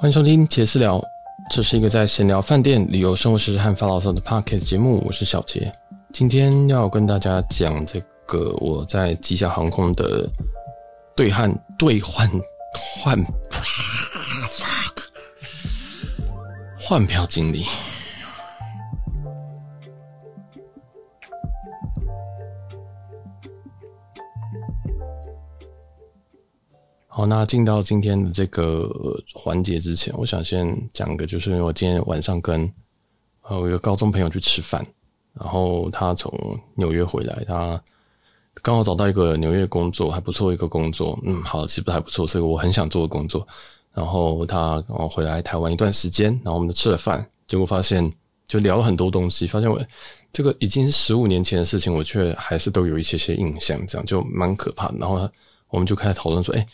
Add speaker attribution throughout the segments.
Speaker 1: 欢迎收听杰私聊，这是一个在闲聊饭店、旅游、生活时事和发牢骚的 Podcast 节目。我是小杰，今天要跟大家讲这个我在吉祥航空的兑换兑换换换票经历。好，那进到今天的这个环节之前，我想先讲个，就是因为我今天晚上跟呃我一个高中朋友去吃饭，然后他从纽约回来，他刚好找到一个纽约工作，还不错一个工作，嗯，好，其实还不错，是一个我很想做的工作。然后他刚好回来台湾一段时间，然后我们就吃了饭，结果发现就聊了很多东西，发现我这个已经是十五年前的事情，我却还是都有一些些印象，这样就蛮可怕的。然后我们就开始讨论说，哎。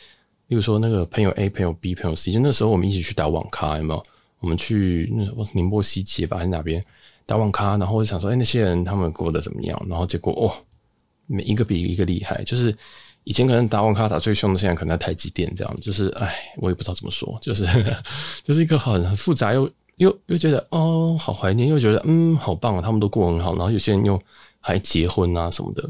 Speaker 1: 比如说那个朋友 A、朋友 B、朋友 C，就那时候我们一起去打网咖，有没有？我们去那宁波西街吧，还是哪边打网咖？然后我就想说，哎，那些人他们过得怎么样？然后结果哦，每一个比一个厉害。就是以前可能打网咖打最凶的，现在可能在台积电这样。就是哎，我也不知道怎么说，就是 就是一个很很复杂，又又又觉得哦，好怀念，又觉得嗯，好棒啊，他们都过很好。然后有些人又还结婚啊什么的，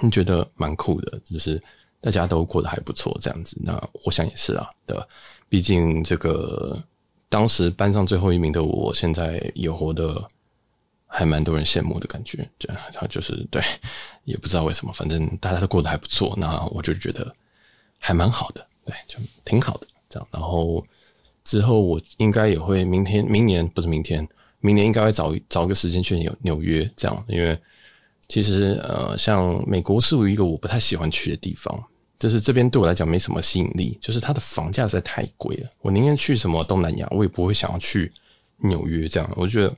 Speaker 1: 你觉得蛮酷的，就是。大家都过得还不错，这样子，那我想也是啊，对吧？毕竟这个当时班上最后一名的我，现在也活得还蛮多人羡慕的感觉。这样，他就是对，也不知道为什么，反正大家都过得还不错，那我就觉得还蛮好的，对，就挺好的这样。然后之后我应该也会明天、明年不是明天，明年应该会找找个时间去纽纽约这样，因为其实呃，像美国是一个我不太喜欢去的地方。就是这边对我来讲没什么吸引力，就是它的房价实在太贵了。我宁愿去什么东南亚，我也不会想要去纽约这样。我觉得，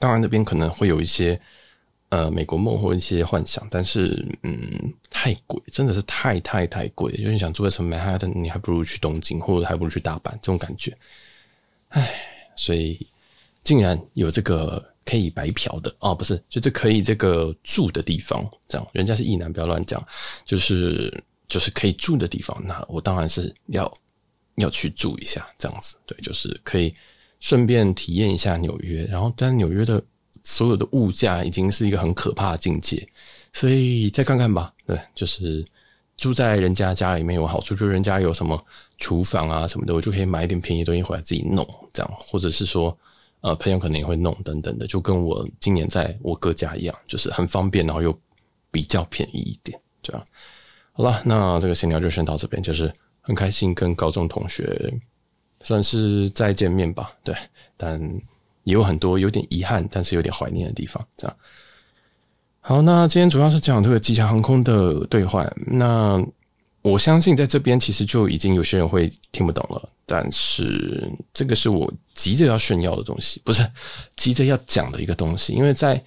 Speaker 1: 当然那边可能会有一些呃美国梦或一些幻想，但是嗯，太贵，真的是太太太贵。就是你想住在什么曼哈顿，你还不如去东京，或者还不如去大阪这种感觉。唉，所以竟然有这个可以白嫖的哦，不是，就是可以这个住的地方，这样人家是意男，不要乱讲，就是。就是可以住的地方，那我当然是要要去住一下，这样子，对，就是可以顺便体验一下纽约。然后，但纽约的所有的物价已经是一个很可怕的境界，所以再看看吧。对，就是住在人家家里面有好处，就是人家有什么厨房啊什么的，我就可以买一点便宜东西回来自己弄，这样，或者是说，呃，朋友可能也会弄等等的，就跟我今年在我哥家一样，就是很方便，然后又比较便宜一点，这样。好了，那这个闲聊就先到这边，就是很开心跟高中同学算是再见面吧，对，但也有很多有点遗憾，但是有点怀念的地方，这样。好，那今天主要是讲这个吉祥航空的兑换，那我相信在这边其实就已经有些人会听不懂了，但是这个是我急着要炫耀的东西，不是急着要讲的一个东西，因为在。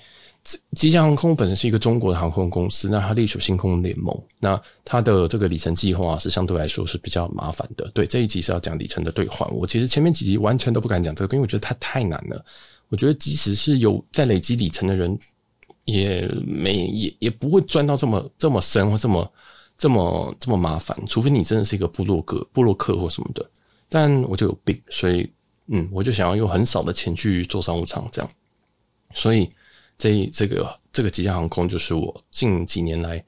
Speaker 1: 吉祥航空本身是一个中国的航空公司，那它隶属星空联盟，那它的这个里程计划是相对来说是比较麻烦的。对，这一集是要讲里程的兑换。我其实前面几集完全都不敢讲这个，因为我觉得它太难了。我觉得即使是有在累积里程的人，也 没也也不会钻到这么这么深或这么这么这么麻烦，除非你真的是一个部落格、部落客或什么的。但我就有病，所以嗯，我就想要用很少的钱去做商务舱，这样，所以。这这个这个吉祥航空就是我近几年来，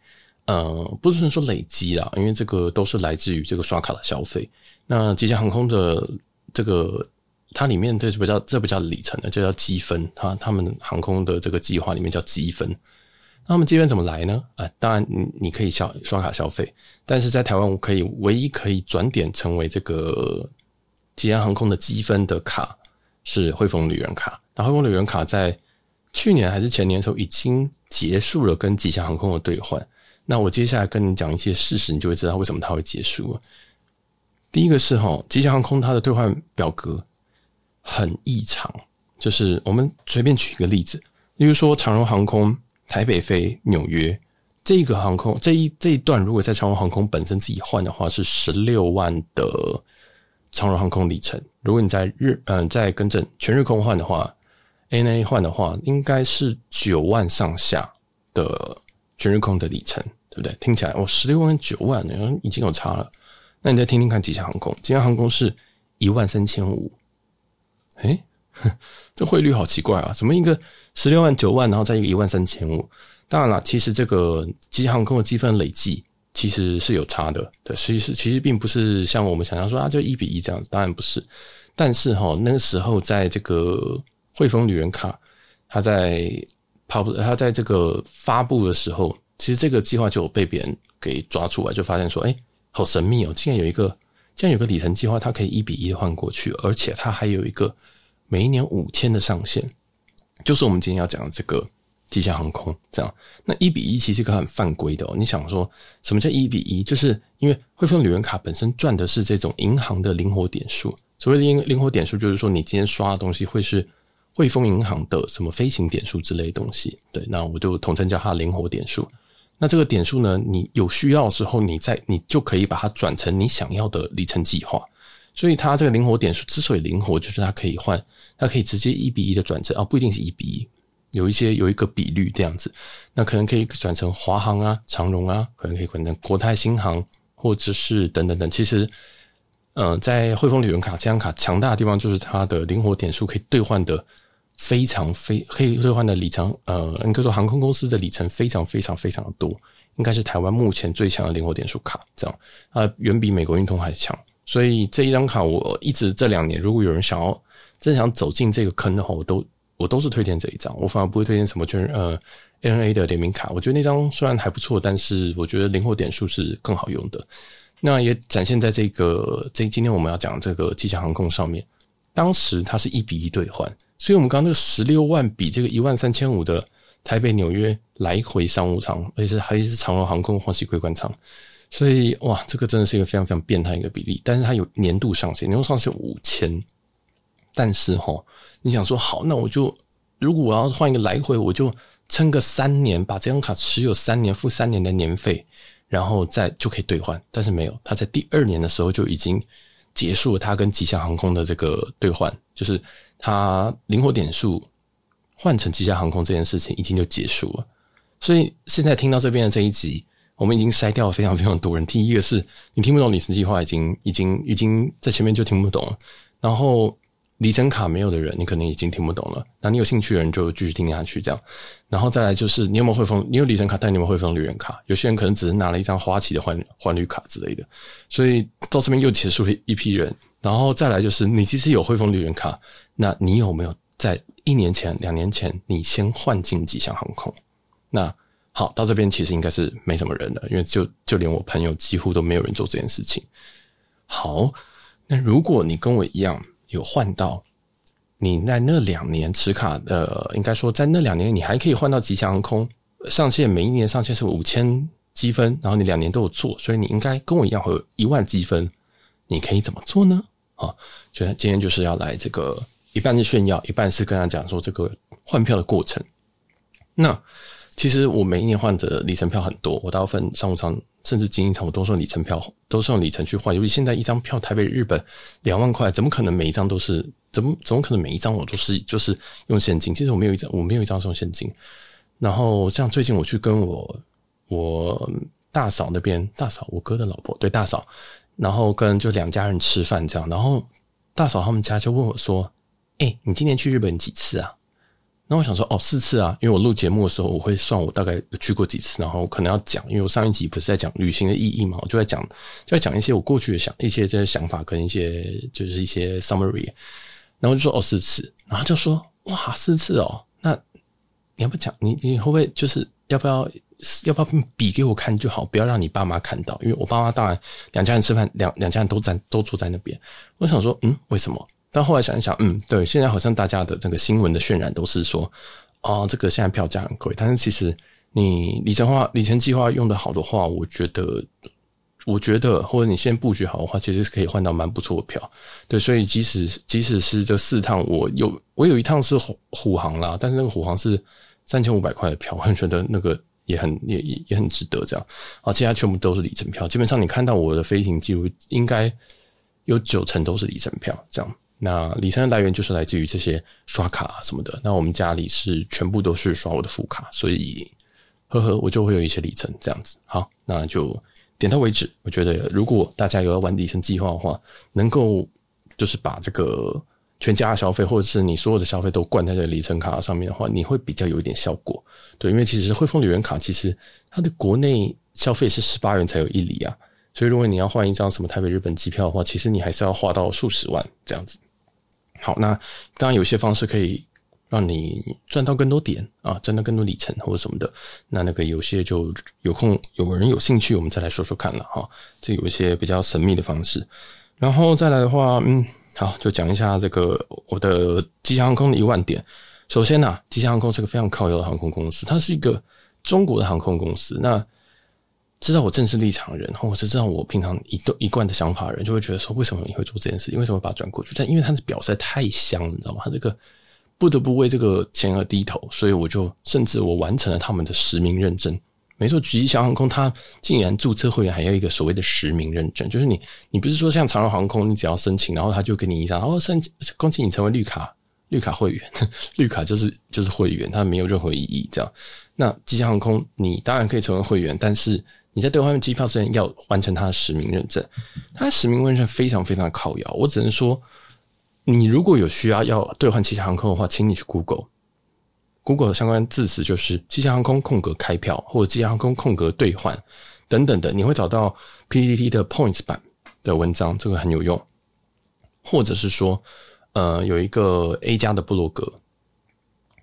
Speaker 1: 呃，不是说累积啦，因为这个都是来自于这个刷卡的消费。那吉祥航空的这个它里面这是不叫这不叫里程的，这叫积分。它他们航空的这个计划里面叫积分。那么积分怎么来呢？啊、当然你你可以消刷卡消费，但是在台湾我可以唯一可以转点成为这个吉祥航空的积分的卡是汇丰旅人卡。那汇丰旅人卡在去年还是前年的时候，已经结束了跟吉祥航空的兑换。那我接下来跟你讲一些事实，你就会知道为什么它会结束了。第一个是哈，吉祥航空它的兑换表格很异常，就是我们随便举一个例子，例如说长荣航空台北飞纽约这个航空这一这一段，如果在长荣航空本身自己换的话，是十六万的长荣航空里程。如果你在日嗯、在跟正全日空换的话。NA 换的话，应该是九万上下的全日空的里程，对不对？听起来哦，十六万九万，已经有差了。那你再听听看吉祥航空，吉祥航空是一万三千五。哎，这汇率好奇怪啊！怎么一个十六万九万，然后再一个一万三千五？当然了，其实这个吉祥航空的积分累计其实是有差的。对，其实其实并不是像我们想象说啊，就一比一这样，当然不是。但是哈，那个时候在这个汇丰旅人卡，它在跑，它在这个发布的时候，其实这个计划就有被别人给抓出来，就发现说，哎，好神秘哦，竟然有一个，竟然有个里程计划，它可以一比一换过去，而且它还有一个。每一年五千的上限，就是我们今天要讲的这个吉祥航空这样。那一比一其实个很犯规的哦。你想说什么叫一比一？就是因为汇丰旅人卡本身赚的是这种银行的灵活点数。所谓的灵灵活点数，就是说你今天刷的东西会是汇丰银行的什么飞行点数之类的东西。对，那我就统称叫它灵活点数。那这个点数呢，你有需要的时候，你在你就可以把它转成你想要的里程计划。所以它这个灵活点数之所以灵活，就是它可以换。它可以直接一比一的转成啊，不一定是一比一，有一些有一个比率这样子，那可能可以转成华航啊、长荣啊，可能可以转成国泰新航，或者是等等等。其实，嗯、在汇丰旅游卡这张卡强大的地方，就是它的灵活点数可以兑换的非常非可以兑换的里程，呃，应该说航空公司的里程非常非常非常的多，应该是台湾目前最强的灵活点数卡，这样啊，远比美国运通还强。所以这一张卡，我一直这两年，如果有人想要。真想走进这个坑的话，我都我都是推荐这一张，我反而不会推荐什么就是呃 ANA 的联名卡。我觉得那张虽然还不错，但是我觉得灵活点数是更好用的。那也展现在这个这今天我们要讲这个吉祥航空上面，当时它是一比一兑换，所以我们刚刚那个十六万比这个一万三千五的台北纽约来回商务舱，而且是还是长荣航空华西归官舱，所以哇，这个真的是一个非常非常变态一个比例。但是它有年度上限，年度上限五千。但是哈，你想说好，那我就如果我要换一个来回，我就撑个三年，把这张卡持有三年，付三年的年费，然后再就可以兑换。但是没有，它在第二年的时候就已经结束了他跟吉祥航空的这个兑换，就是他灵活点数换成吉祥航空这件事情已经就结束了。所以现在听到这边的这一集，我们已经筛掉了非常非常多人。第一个是你听不懂里程计划，已经已经已经在前面就听不懂，然后。里程卡没有的人，你可能已经听不懂了。那你有兴趣的人就继续听下去，这样。然后再来就是，你有没有汇丰？你有里程卡，但你有没有汇丰旅人卡？有些人可能只是拿了一张花旗的换换旅卡之类的。所以到这边又结束了一批人。然后再来就是，你其实有汇丰旅人卡，那你有没有在一年前、两年前你先换进吉祥航空？那好，到这边其实应该是没什么人的，因为就就连我朋友几乎都没有人做这件事情。好，那如果你跟我一样。有换到你在那两年持卡的，应该说在那两年你还可以换到吉祥航空上限，每一年上限是五千积分，然后你两年都有做，所以你应该跟我一样会有一万积分。你可以怎么做呢？啊，就今天就是要来这个一半是炫耀，一半是跟他讲说这个换票的过程。那其实我每一年换的里程票很多，我大部分商务舱。甚至经营场我都是用里程票，都是用里程去换。尤其现在一张票台北日本两万块，怎么可能每一张都是？怎么怎么可能每一张我都是就是用现金？其实我没有一张，我没有一张是用现金。然后像最近我去跟我我大嫂那边，大嫂我哥的老婆，对，大嫂，然后跟就两家人吃饭这样，然后大嫂他们家就问我说：“哎、你今年去日本几次啊？”那我想说，哦，四次啊，因为我录节目的时候，我会算我大概去过几次，然后可能要讲，因为我上一集不是在讲旅行的意义嘛，我就在讲，就在讲一些我过去的想一些这些想法跟一些就是一些 summary，然后就说哦四次，然后就说哇四次哦，那你要不讲，你你会不会就是要不要要不要比给我看就好，不要让你爸妈看到，因为我爸妈当然两家人吃饭，两两家人都在都坐在那边，我想说嗯为什么？但后来想一想，嗯，对，现在好像大家的这个新闻的渲染都是说，哦，这个现在票价很贵。但是其实你里程化、里程计划用得好的话，我觉得，我觉得，或者你先布局好的话，其实是可以换到蛮不错的票。对，所以即使即使是这四趟，我有我有一趟是虎虎航啦，但是那个虎航是三千五百块的票，我觉得那个也很也也也很值得这样。啊，其他全部都是里程票，基本上你看到我的飞行记录，应该有九成都是里程票这样。那里程的来源就是来自于这些刷卡什么的。那我们家里是全部都是刷我的副卡，所以呵呵，我就会有一些里程这样子。好，那就点到为止。我觉得如果大家有要玩里程计划的话，能够就是把这个全家消费，或者是你所有的消费都灌在这个里程卡上面的话，你会比较有一点效果。对，因为其实汇丰旅人卡其实它的国内消费是十八元才有一里啊，所以如果你要换一张什么台北日本机票的话，其实你还是要花到数十万这样子。好，那当然有些方式可以让你赚到更多点啊，赚到更多里程或者什么的。那那个有些就有空有人有兴趣，我们再来说说看了哈。这有一些比较神秘的方式，然后再来的话，嗯，好，就讲一下这个我的吉祥航空的一万点。首先呢、吉祥航空是个非常靠右的航空公司，它是一个中国的航空公司。那知道我政治立场的人，或者是知道我平常一都一贯的想法的人，就会觉得说，为什么你会做这件事情？为什么把它转过去？但因为它的表实在太香，你知道吗？他这个不得不为这个钱而低头，所以我就甚至我完成了他们的实名认证。没错，吉祥航空它竟然注册会员还要一个所谓的实名认证，就是你你不是说像长荣航空，你只要申请，然后他就给你一张，然后申恭喜你成为绿卡绿卡会员，绿卡就是就是会员，它没有任何意义。这样，那吉祥航空你当然可以成为会员，但是。你在兑换机票之前要完成它的实名认证，它的实名认证非常非常的靠腰。我只能说，你如果有需要要兑换吉祥航空的话，请你去 Google，Google 的相关字词就是吉祥航空空格开票或者吉祥航空空格兑换等等的，你会找到 PPT 的 Points 版的文章，这个很有用。或者是说，呃，有一个 A 加的部落格。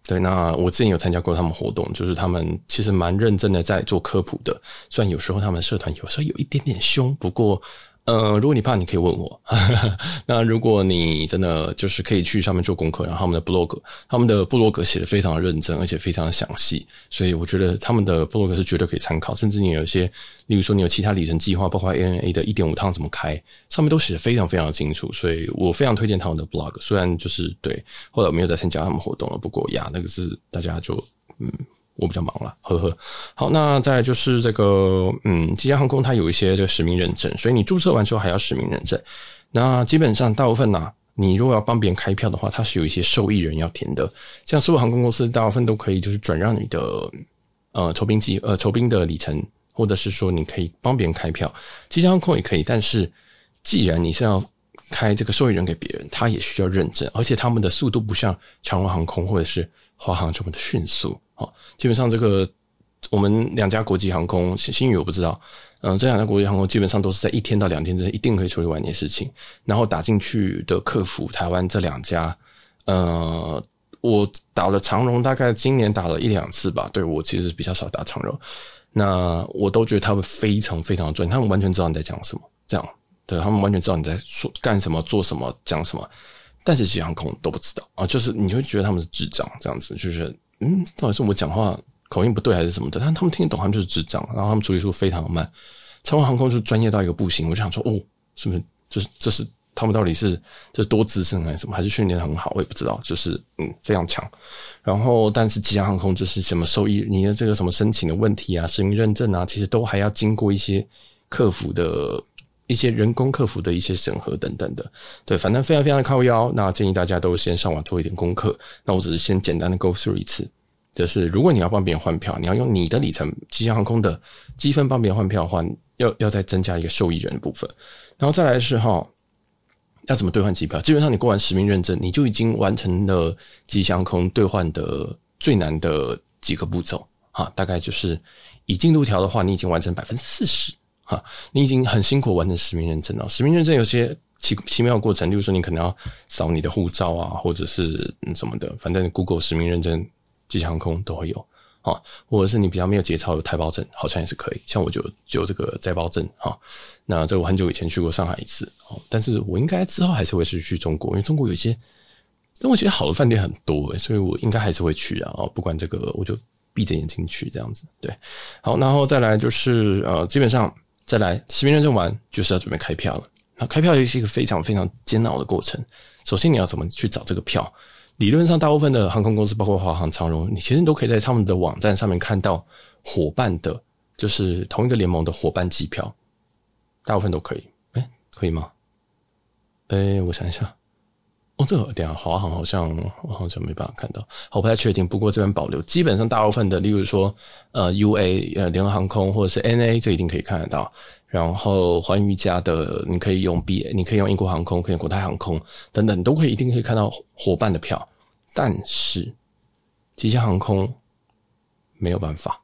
Speaker 1: 对，那我之前有参加过他们活动，就是他们其实蛮认真的在做科普的。虽然有时候他们社团有时候有一点点凶，不过。呃，如果你怕，你可以问我。那如果你真的就是可以去上面做功课，然后他们的 blog，他们的部落格写的非常认真，而且非常的详细，所以我觉得他们的部落格是绝对可以参考。甚至你有一些，例如说你有其他里程计划，包括 ANA 的一点五趟怎么开，上面都写的非常非常清楚，所以我非常推荐他们的 blog。虽然就是对，后来我没有再参加他们活动了，不过呀，那个是大家就嗯。我比较忙了，呵呵。好，那再来就是这个，嗯，吉祥航空它有一些这个实名认证，所以你注册完之后还要实名认证。那基本上大部分呢、你如果要帮别人开票的话，它是有一些受益人要填的。像所有航空公司大部分都可以就是转让你的呃酬宾机呃酬宾的里程，或者是说你可以帮别人开票。吉祥航空也可以，但是既然你是要开这个受益人给别人，他也需要认证，而且他们的速度不像长荣航空或者是华航这么的迅速。好，基本上这个我们两家国际航空，新宇我不知道，嗯，这两家国际航空基本上都是在一天到两天之内一定可以处理完一件事情。然后打进去的客服，台湾这两家，呃，我打了长荣，大概今年打了一两次吧。对，我其实比较少打长荣，那我都觉得他们非常非常专业，他们完全知道你在讲什么，这样，对，他们完全知道你在说干什么、做什么、讲什么。但是其实航空都不知道啊，就是你会觉得他们是智障这样子，就是。嗯，到底是我讲话口音不对还是什么的？但他们听得懂，他们就是智障，然后他们处理速度非常的慢。长荣航空就是专业到一个不行，我就想说，哦，是不是？就是这是他们到底是就是多资深还是什么？还是训练很好？我也不知道，就是嗯非常强。然后，但是吉祥航空就是什么收益，你的这个什么申请的问题啊、实名认证啊，其实都还要经过一些客服的一些人工客服的一些审核等等的。对，反正非常非常的靠腰。那建议大家都先上网做一点功课。那我只是先简单的 go through 一次。就是如果你要帮别人换票，你要用你的里程，吉祥航空的积分帮别人换票的话，要要再增加一个受益人的部分，然后再来是哈，要怎么兑换机票？基本上你过完实名认证，你就已经完成了吉祥航空兑换的最难的几个步骤哈，大概就是以进度条的话，你已经完成百分之四十哈，你已经很辛苦完成实名认证了。实名认证有些奇奇妙的过程，例如说你可能要扫你的护照啊，或者是什么的，反正 Google 实名认证。吉祥航空都会有，哈，或者是你比较没有节操有台胞证，好像也是可以。像我就就这个在胞证，哈，那这我很久以前去过上海一次，但是我应该之后还是会是去中国，因为中国有一些，但我觉得好的饭店很多诶，所以我应该还是会去啊，不管这个，我就闭着眼睛去这样子，对，好，然后再来就是呃，基本上再来实名认证完就是要准备开票了，那开票也是一个非常非常煎熬的过程。首先你要怎么去找这个票？理论上，大部分的航空公司，包括华航、长荣，你其实都可以在他们的网站上面看到伙伴的，就是同一个联盟的伙伴机票，大部分都可以。哎，可以吗？哎，我想一下，哦，这个等下华航好像我好像没办法看到，我不太确定。不过这边保留，基本上大部分的，例如说呃 UA 呃联合航空或者是 NA，这一定可以看得到。然后寰宇家的，你可以用 B，你可以用英国航空，可以用国泰航空等等，都可以一定可以看到伙伴的票。但是吉祥航空没有办法，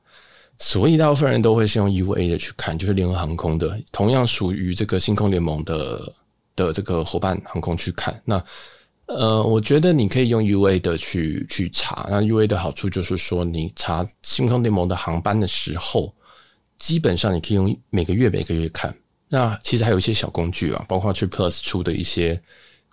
Speaker 1: 所以大部分人都会是用 UA 的去看，就是联合航空的，同样属于这个星空联盟的的这个伙伴航空去看。那呃，我觉得你可以用 UA 的去去查。那 UA 的好处就是说，你查星空联盟的航班的时候，基本上你可以用每个月每个月看。那其实还有一些小工具啊，包括 TripPlus 出的一些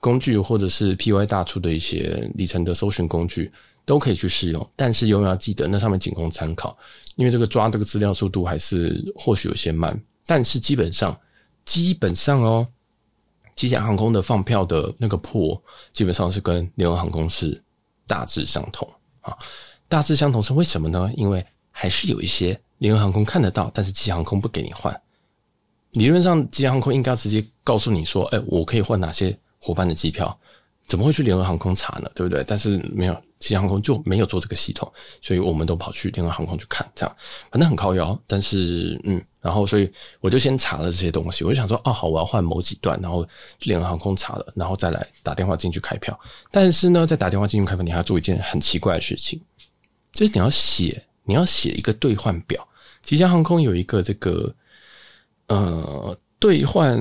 Speaker 1: 工具，或者是 PY 大出的一些里程的搜寻工具，都可以去试用。但是永远要记得，那上面仅供参考，因为这个抓这个资料速度还是或许有些慢。但是基本上，基本上哦。吉祥航空的放票的那个破，基本上是跟联合航空是大致相同啊。大致相同是为什么呢？因为还是有一些联合航空看得到，但是吉祥航空不给你换。理论上，吉祥航空应该直接告诉你说：“哎，我可以换哪些伙伴的机票？”怎么会去联合航空查呢？对不对？但是没有。吉祥航空就没有做这个系统，所以我们都跑去联合航空去看，这样反正很靠腰。但是，嗯，然后所以我就先查了这些东西，我就想说，哦，好，我要换某几段，然后联合航空查了，然后再来打电话进去开票。但是呢，在打电话进去开票，你还要做一件很奇怪的事情，就是你要写，你要写一个兑换表。吉祥航空有一个这个，呃，兑换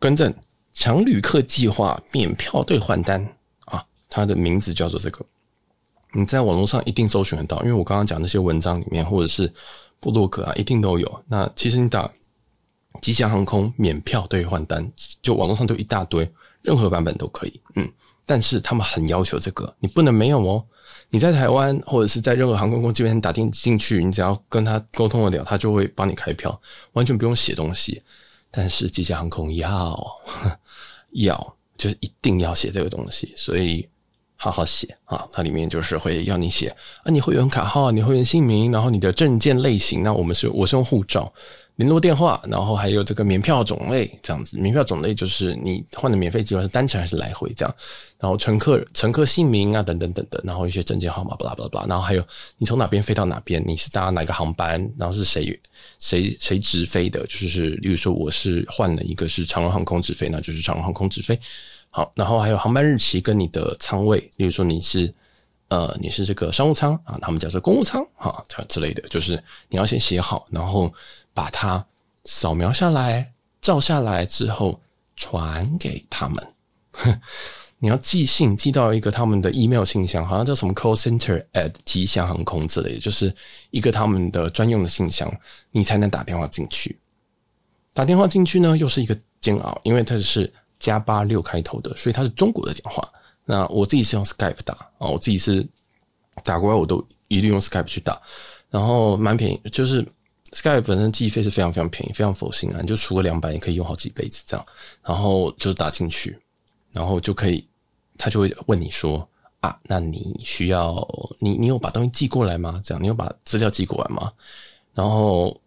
Speaker 1: 更正强旅客计划免票兑换单啊，它的名字叫做这个。你在网络上一定搜寻得到，因为我刚刚讲那些文章里面，或者是布洛克啊，一定都有。那其实你打吉祥航空免票兑换单，就网络上就一大堆，任何版本都可以。嗯，但是他们很要求这个，你不能没有哦。你在台湾或者是在任何航空公司这边打电进去，你只要跟他沟通得了，他就会帮你开票，完全不用写东西。但是吉祥航空要 要，就是一定要写这个东西，所以。好好写啊，它里面就是会要你写啊，你会员卡号、你会员姓名，然后你的证件类型。那我们是我是用护照，联络电话，然后还有这个免票种类这样子。免票种类就是你换的免费机票是单程还是来回这样。然后乘客乘客姓名啊等等等等，然后一些证件号码巴拉巴拉巴拉。然后还有你从哪边飞到哪边，你是搭哪个航班，然后是谁谁谁直飞的，就是例如说我是换了一个是长荣航空直飞，那就是长荣航空直飞。好，然后还有航班日期跟你的舱位，例如说你是呃你是这个商务舱啊，他们叫做公务舱哈，这之类的，就是你要先写好，然后把它扫描下来、照下来之后传给他们。你要寄信寄到一个他们的 email 信箱，好像叫什么 call center at 吉祥航空之类的，就是一个他们的专用的信箱，你才能打电话进去。打电话进去呢，又是一个煎熬，因为它是。加八六开头的，所以它是中国的电话。那我自己是用 Skype 打啊，我自己是打过来，我都一律用 Skype 去打，然后蛮便宜。就是 Skype 本身计费是非常非常便宜，非常佛心啊，你就出个两百，也可以用好几辈子这样。然后就是打进去，然后就可以，他就会问你说啊，那你需要你你有把东西寄过来吗？这样，你有把资料寄过来吗？然后。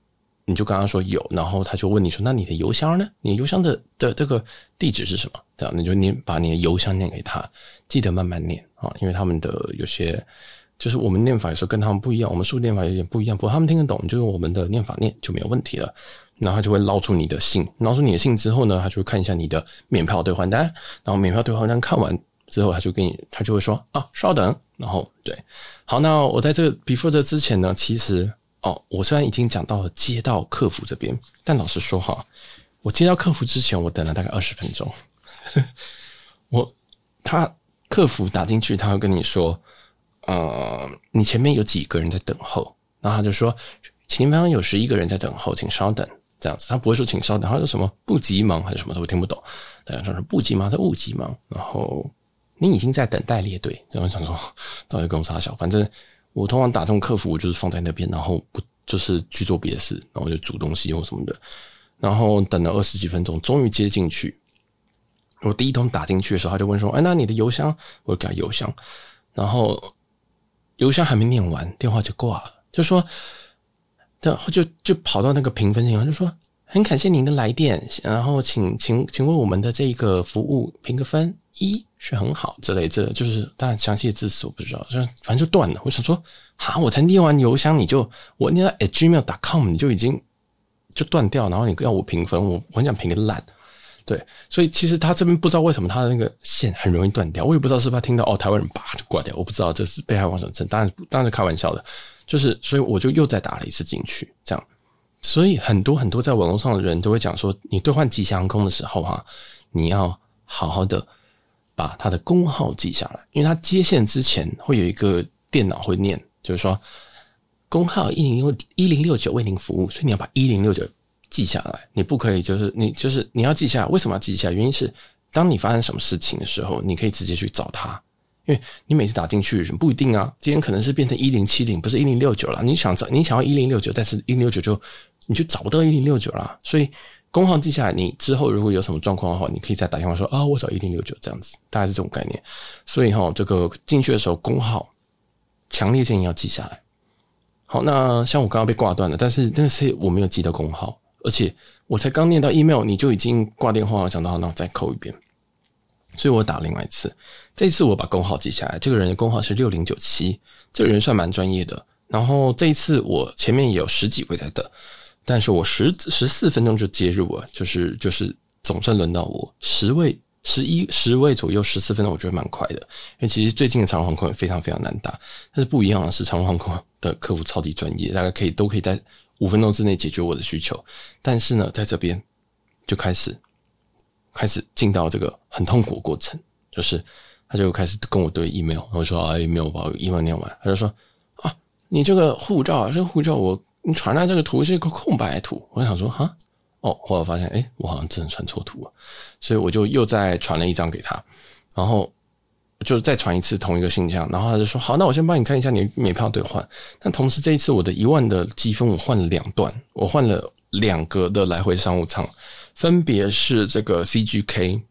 Speaker 1: 你就跟他说有，然后他就问你说：“那你的邮箱呢？你邮箱的的这个地址是什么？”这样你就念把你的邮箱念给他，记得慢慢念啊，因为他们的有些就是我们念法有时候跟他们不一样，我们数念法有点不一样，不过他们听得懂，就用我们的念法念就没有问题了。然后他就会捞出你的信，捞出你的信之后呢，他就会看一下你的免票兑换单，然后免票兑换单看完之后，他就给你，他就会说：“啊，稍等。”然后对，好，那我在这个 before 这之前呢，其实。哦，我虽然已经讲到了接到客服这边，但老实说哈，我接到客服之前，我等了大概二十分钟。我他客服打进去，他会跟你说，呃，你前面有几个人在等候，然后他就说，前方有十一个人在等候，请稍等，这样子，他不会说请稍等，他说什么不急忙还是什么，我听不懂。他说不急忙，他勿急忙，然后你已经在等待列队，然后想说 到底跟我啥小，反正。我通常打这种客服，我就是放在那边，然后不就是去做别的事，然后就煮东西或什么的，然后等了二十几分钟，终于接进去。我第一通打进去的时候，他就问说：“哎，那你的邮箱？”我改邮箱，然后邮箱还没念完，电话就挂了，就说，然后就就跑到那个评分信箱，就说：“很感谢您的来电，然后请请请为我们的这一个服务评个分。”一是很好之类，这就是当然详细的字词我不知道，就反正就断了。我想说，哈，我才念完邮箱你就我念到 @gmail.com 你就已经就断掉，然后你要我评分，我我很想评个烂。对，所以其实他这边不知道为什么他的那个线很容易断掉，我也不知道是不是听到哦台湾人叭就挂掉，我不知道这是被害妄想症，当然当然是开玩笑的，就是所以我就又再打了一次进去，这样，所以很多很多在网络上的人都会讲说，你兑换吉祥航空的时候哈，你要好好的把他的工号记下来，因为他接线之前会有一个电脑会念，就是说工号一零六一零六九为您服务，所以你要把一零六九。记下来，你不可以，就是你就是你要记下来。为什么要记下来？原因是，当你发生什么事情的时候，你可以直接去找他，因为你每次打进去不一定啊。今天可能是变成一零七零，不是一零六九了。你想找你想要一零六九，但是一零六九就你就找不到一零六九了。所以工号记下来，你之后如果有什么状况的话，你可以再打电话说啊，我找一零六九这样子，大概是这种概念。所以哈，这个进去的时候工号，强烈建议要记下来。好，那像我刚刚被挂断了，但是那个是我没有记到工号。而且我才刚念到 email，你就已经挂电话了，讲到那我再扣一遍，所以我打另外一次。这一次我把工号记下来，这个人的工号是六零九七，这个人算蛮专业的。然后这一次我前面也有十几位在等，但是我十十四分钟就接入了，就是就是总算轮到我十位十一十位左右，十四分钟我觉得蛮快的。因为其实最近的长航空也非常非常难打，但是不一样的是长航空的客服超级专业，大家可以都可以在。五分钟之内解决我的需求，但是呢，在这边就开始开始进到这个很痛苦的过程，就是他就开始跟我对 email，然后说啊，email 我把 email 念完，他就说啊，你这个护照，这个护照我你传来这个图是一个空白图，我想说哈，哦，后来发现诶，我好像真的传错图了，所以我就又再传了一张给他，然后。就是再传一次同一个信箱，然后他就说：“好，那我先帮你看一下你的美票兑换。”但同时这一次我的一万的积分我换了两段，我换了两格的来回商务舱，分别是这个 CGK。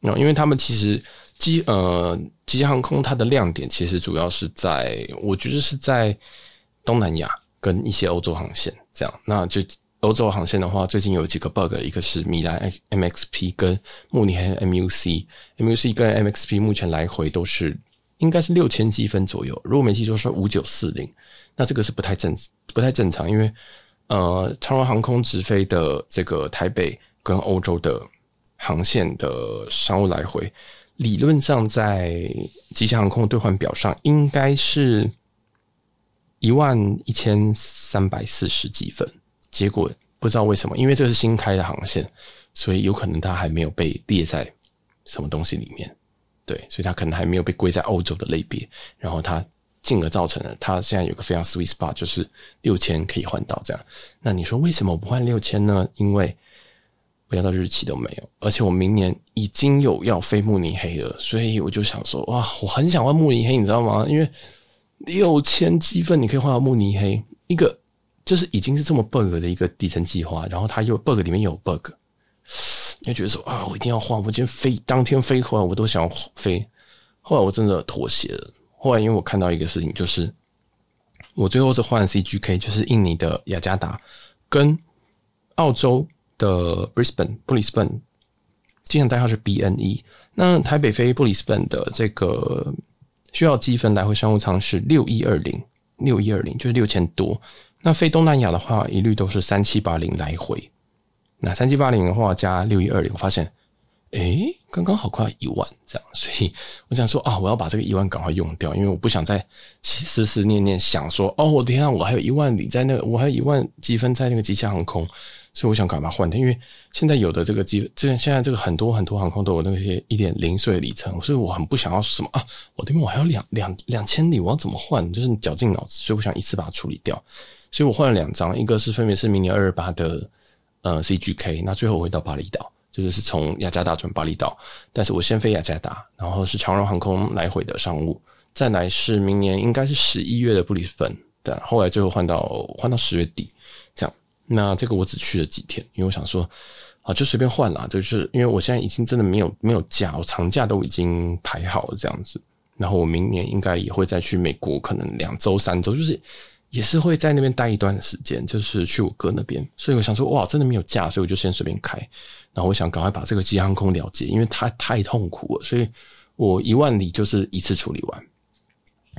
Speaker 1: 那因为他们其实机呃吉祥航空它的亮点其实主要是在，我觉得是在东南亚跟一些欧洲航线这样，那就。欧洲航线的话，最近有几个 bug，一个是米兰 MXP 跟慕尼黑 MUC，MUC 跟 MXP 目前来回都是应该是六千积分左右，如果没记错是五九四零，那这个是不太正不太正常，因为呃长荣航空直飞的这个台北跟欧洲的航线的商务来回，理论上在吉祥航空兑换表上应该是一万一千三百四十几分。结果不知道为什么，因为这是新开的航线，所以有可能它还没有被列在什么东西里面，对，所以它可能还没有被归在欧洲的类别，然后它进而造成了它现在有个非常 sweet spot，就是六千可以换到这样。那你说为什么我不换六千呢？因为我要到日期都没有，而且我明年已经有要飞慕尼黑了，所以我就想说，哇，我很想换慕尼黑，你知道吗？因为六千积分你可以换到慕尼黑一个。就是已经是这么 bug 的一个底层计划，然后它又 bug 里面有 bug，你就觉得说啊，我一定要换，我今天飞当天飞回来，我都想飞。后来我真的妥协了。后来因为我看到一个事情，就是我最后是换 CGK，就是印尼的雅加达跟澳洲的 Brisbane 布里斯本，机场代号是 BNE。那台北飞布里斯本的这个需要积分来回商务舱是六一二零，六一二零就是六千多。那飞东南亚的话，一律都是三七八零来回。那三七八零的话加六一二零，我发现，诶，刚刚好快一万这样，所以我想说啊，我要把这个一万赶快用掉，因为我不想再思思念念想说，哦，我天啊，我还有一万里在那个，我还有一万积分在那个吉祥航空。所以我想赶快换它，因为现在有的这个机，这现在这个很多很多航空都有那些一点零碎的里程，所以我很不想要什么啊，我这边我还有两两两千里，我要怎么换？就是绞尽脑汁，所以我想一次把它处理掉。所以我换了两张，一个是分别是明年二二八的呃 CGK，那最后我会到巴厘岛，就是是从雅加达转巴厘岛，但是我先飞雅加达，然后是长荣航空来回的商务，再来是明年应该是十一月的布里斯本，但后来最后换到换到十月底这样。那这个我只去了几天，因为我想说，啊，就随便换啦，就是因为我现在已经真的没有没有假，我长假都已经排好了这样子。然后我明年应该也会再去美国，可能两周三周，就是也是会在那边待一段时间，就是去我哥那边。所以我想说，哇，真的没有假，所以我就先随便开。然后我想赶快把这个机航空了结，因为它太痛苦了，所以我一万里就是一次处理完，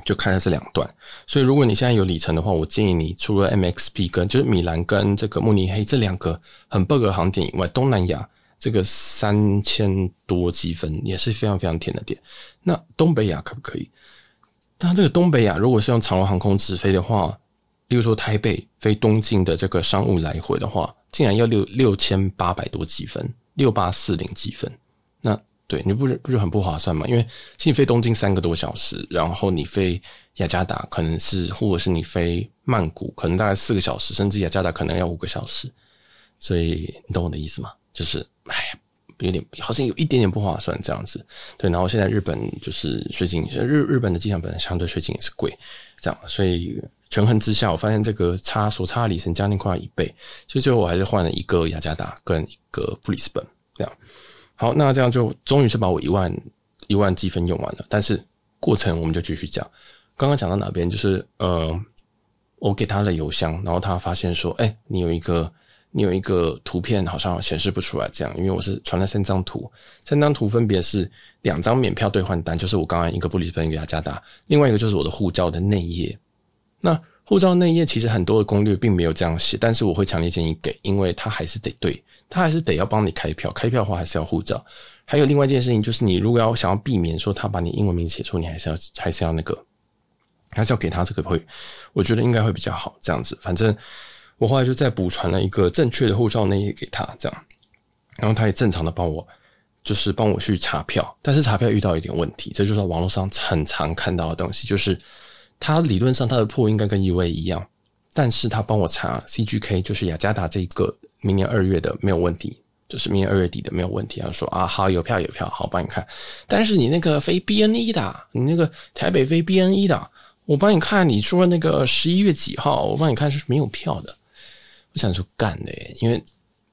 Speaker 1: 就开了这两段。所以如果你现在有里程的话，我建议你除了 MXP 跟就是米兰跟这个慕尼黑这两个很 bug 的航点以外，东南亚这个三千多积分也是非常非常甜的点。那东北亚可不可以？但这个东北亚如果是用长荣航空直飞的话，例如说台北飞东京的这个商务来回的话，竟然要六六千八百多积分，六八四零积分。那对你不是不是很不划算吗？因为其实你飞东京三个多小时，然后你飞雅加达可能是，或者是你飞曼谷可能大概四个小时，甚至雅加达可能要五个小时。所以你懂我的意思吗？就是哎。有点好像有一点点不划算这样子，对。然后现在日本就是税金，日日本的机场本来相对税金也是贵，这样，所以权衡之下，我发现这个差所差里程将近快要一倍，所以最后我还是换了一个雅加达跟一个布里斯本这样。好，那这样就终于是把我一万一万积分用完了，但是过程我们就继续讲。刚刚讲到哪边？就是呃，我给他的邮箱，然后他发现说，哎，你有一个。你有一个图片好像显示不出来，这样，因为我是传了三张图，三张图分别是两张免票兑换单，就是我刚刚一个布里斯本给他加大，另外一个就是我的护照的内页。那护照内页其实很多的攻略并没有这样写，但是我会强烈建议给，因为他还是得对，他还是得要帮你开票，开票的话还是要护照。还有另外一件事情就是，你如果要想要避免说他把你英文名写错，你还是要还是要那个，还是要给他这个会，我觉得应该会比较好，这样子，反正。我后来就再补传了一个正确的护照那页给他，这样，然后他也正常的帮我，就是帮我去查票，但是查票遇到一点问题，这就是网络上很常看到的东西，就是他理论上他的破应该跟 UA 一样，但是他帮我查 CGK，就是雅加达这一个明年二月的没有问题，就是明年二月底的没有问题，他说啊好有票有票，好帮你看，但是你那个飞 BNE 的，你那个台北飞 BNE 的，我帮你看，你说那个十一月几号，我帮你看是没有票的。我想说干的，因为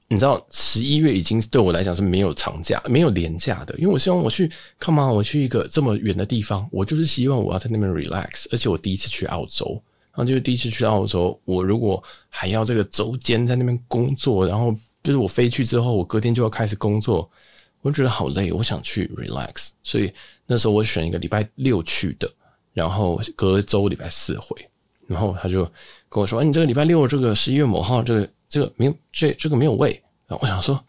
Speaker 1: 你知道十一月已经对我来讲是没有长假、没有廉价的。因为我希望我去，come on，我去一个这么远的地方，我就是希望我要在那边 relax。而且我第一次去澳洲，然后就是第一次去澳洲，我如果还要这个周间在那边工作，然后就是我飞去之后，我隔天就要开始工作，我就觉得好累。我想去 relax，所以那时候我选一个礼拜六去的，然后隔周礼拜四回，然后他就。跟我说：“哎，你这个礼拜六，这个十一月某号，这个这个没有这这个没有位。”然后我想说：“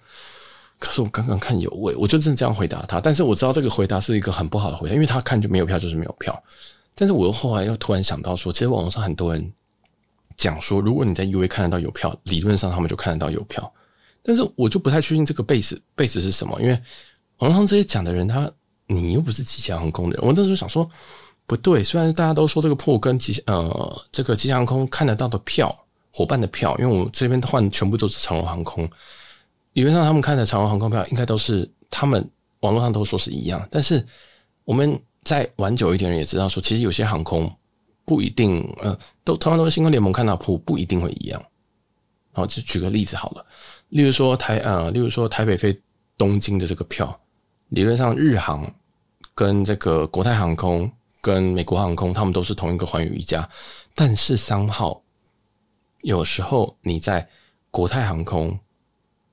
Speaker 1: 可是我刚刚看有位，我就真的这样回答他。但是我知道这个回答是一个很不好的回答，因为他看就没有票，就是没有票。但是我又后来又突然想到说，其实网络上很多人讲说，如果你在 UA 看得到有票，理论上他们就看得到有票。但是我就不太确定这个 base base 是什么，因为网络上这些讲的人，他你又不是吉祥航空的人，我那时候想说。”不对，虽然大家都说这个破跟吉呃这个吉祥航空看得到的票伙伴的票，因为我这边换全部都是长荣航空，理论上他们看的长荣航空票应该都是他们网络上都说是一样，但是我们再玩久一点人也知道说，其实有些航空不一定呃都同样都是星空联盟看到铺不一定会一样。好，就举个例子好了，例如说台呃例如说台北飞东京的这个票，理论上日航跟这个国泰航空。跟美国航空，他们都是同一个寰宇一家，但是商号有时候你在国泰航空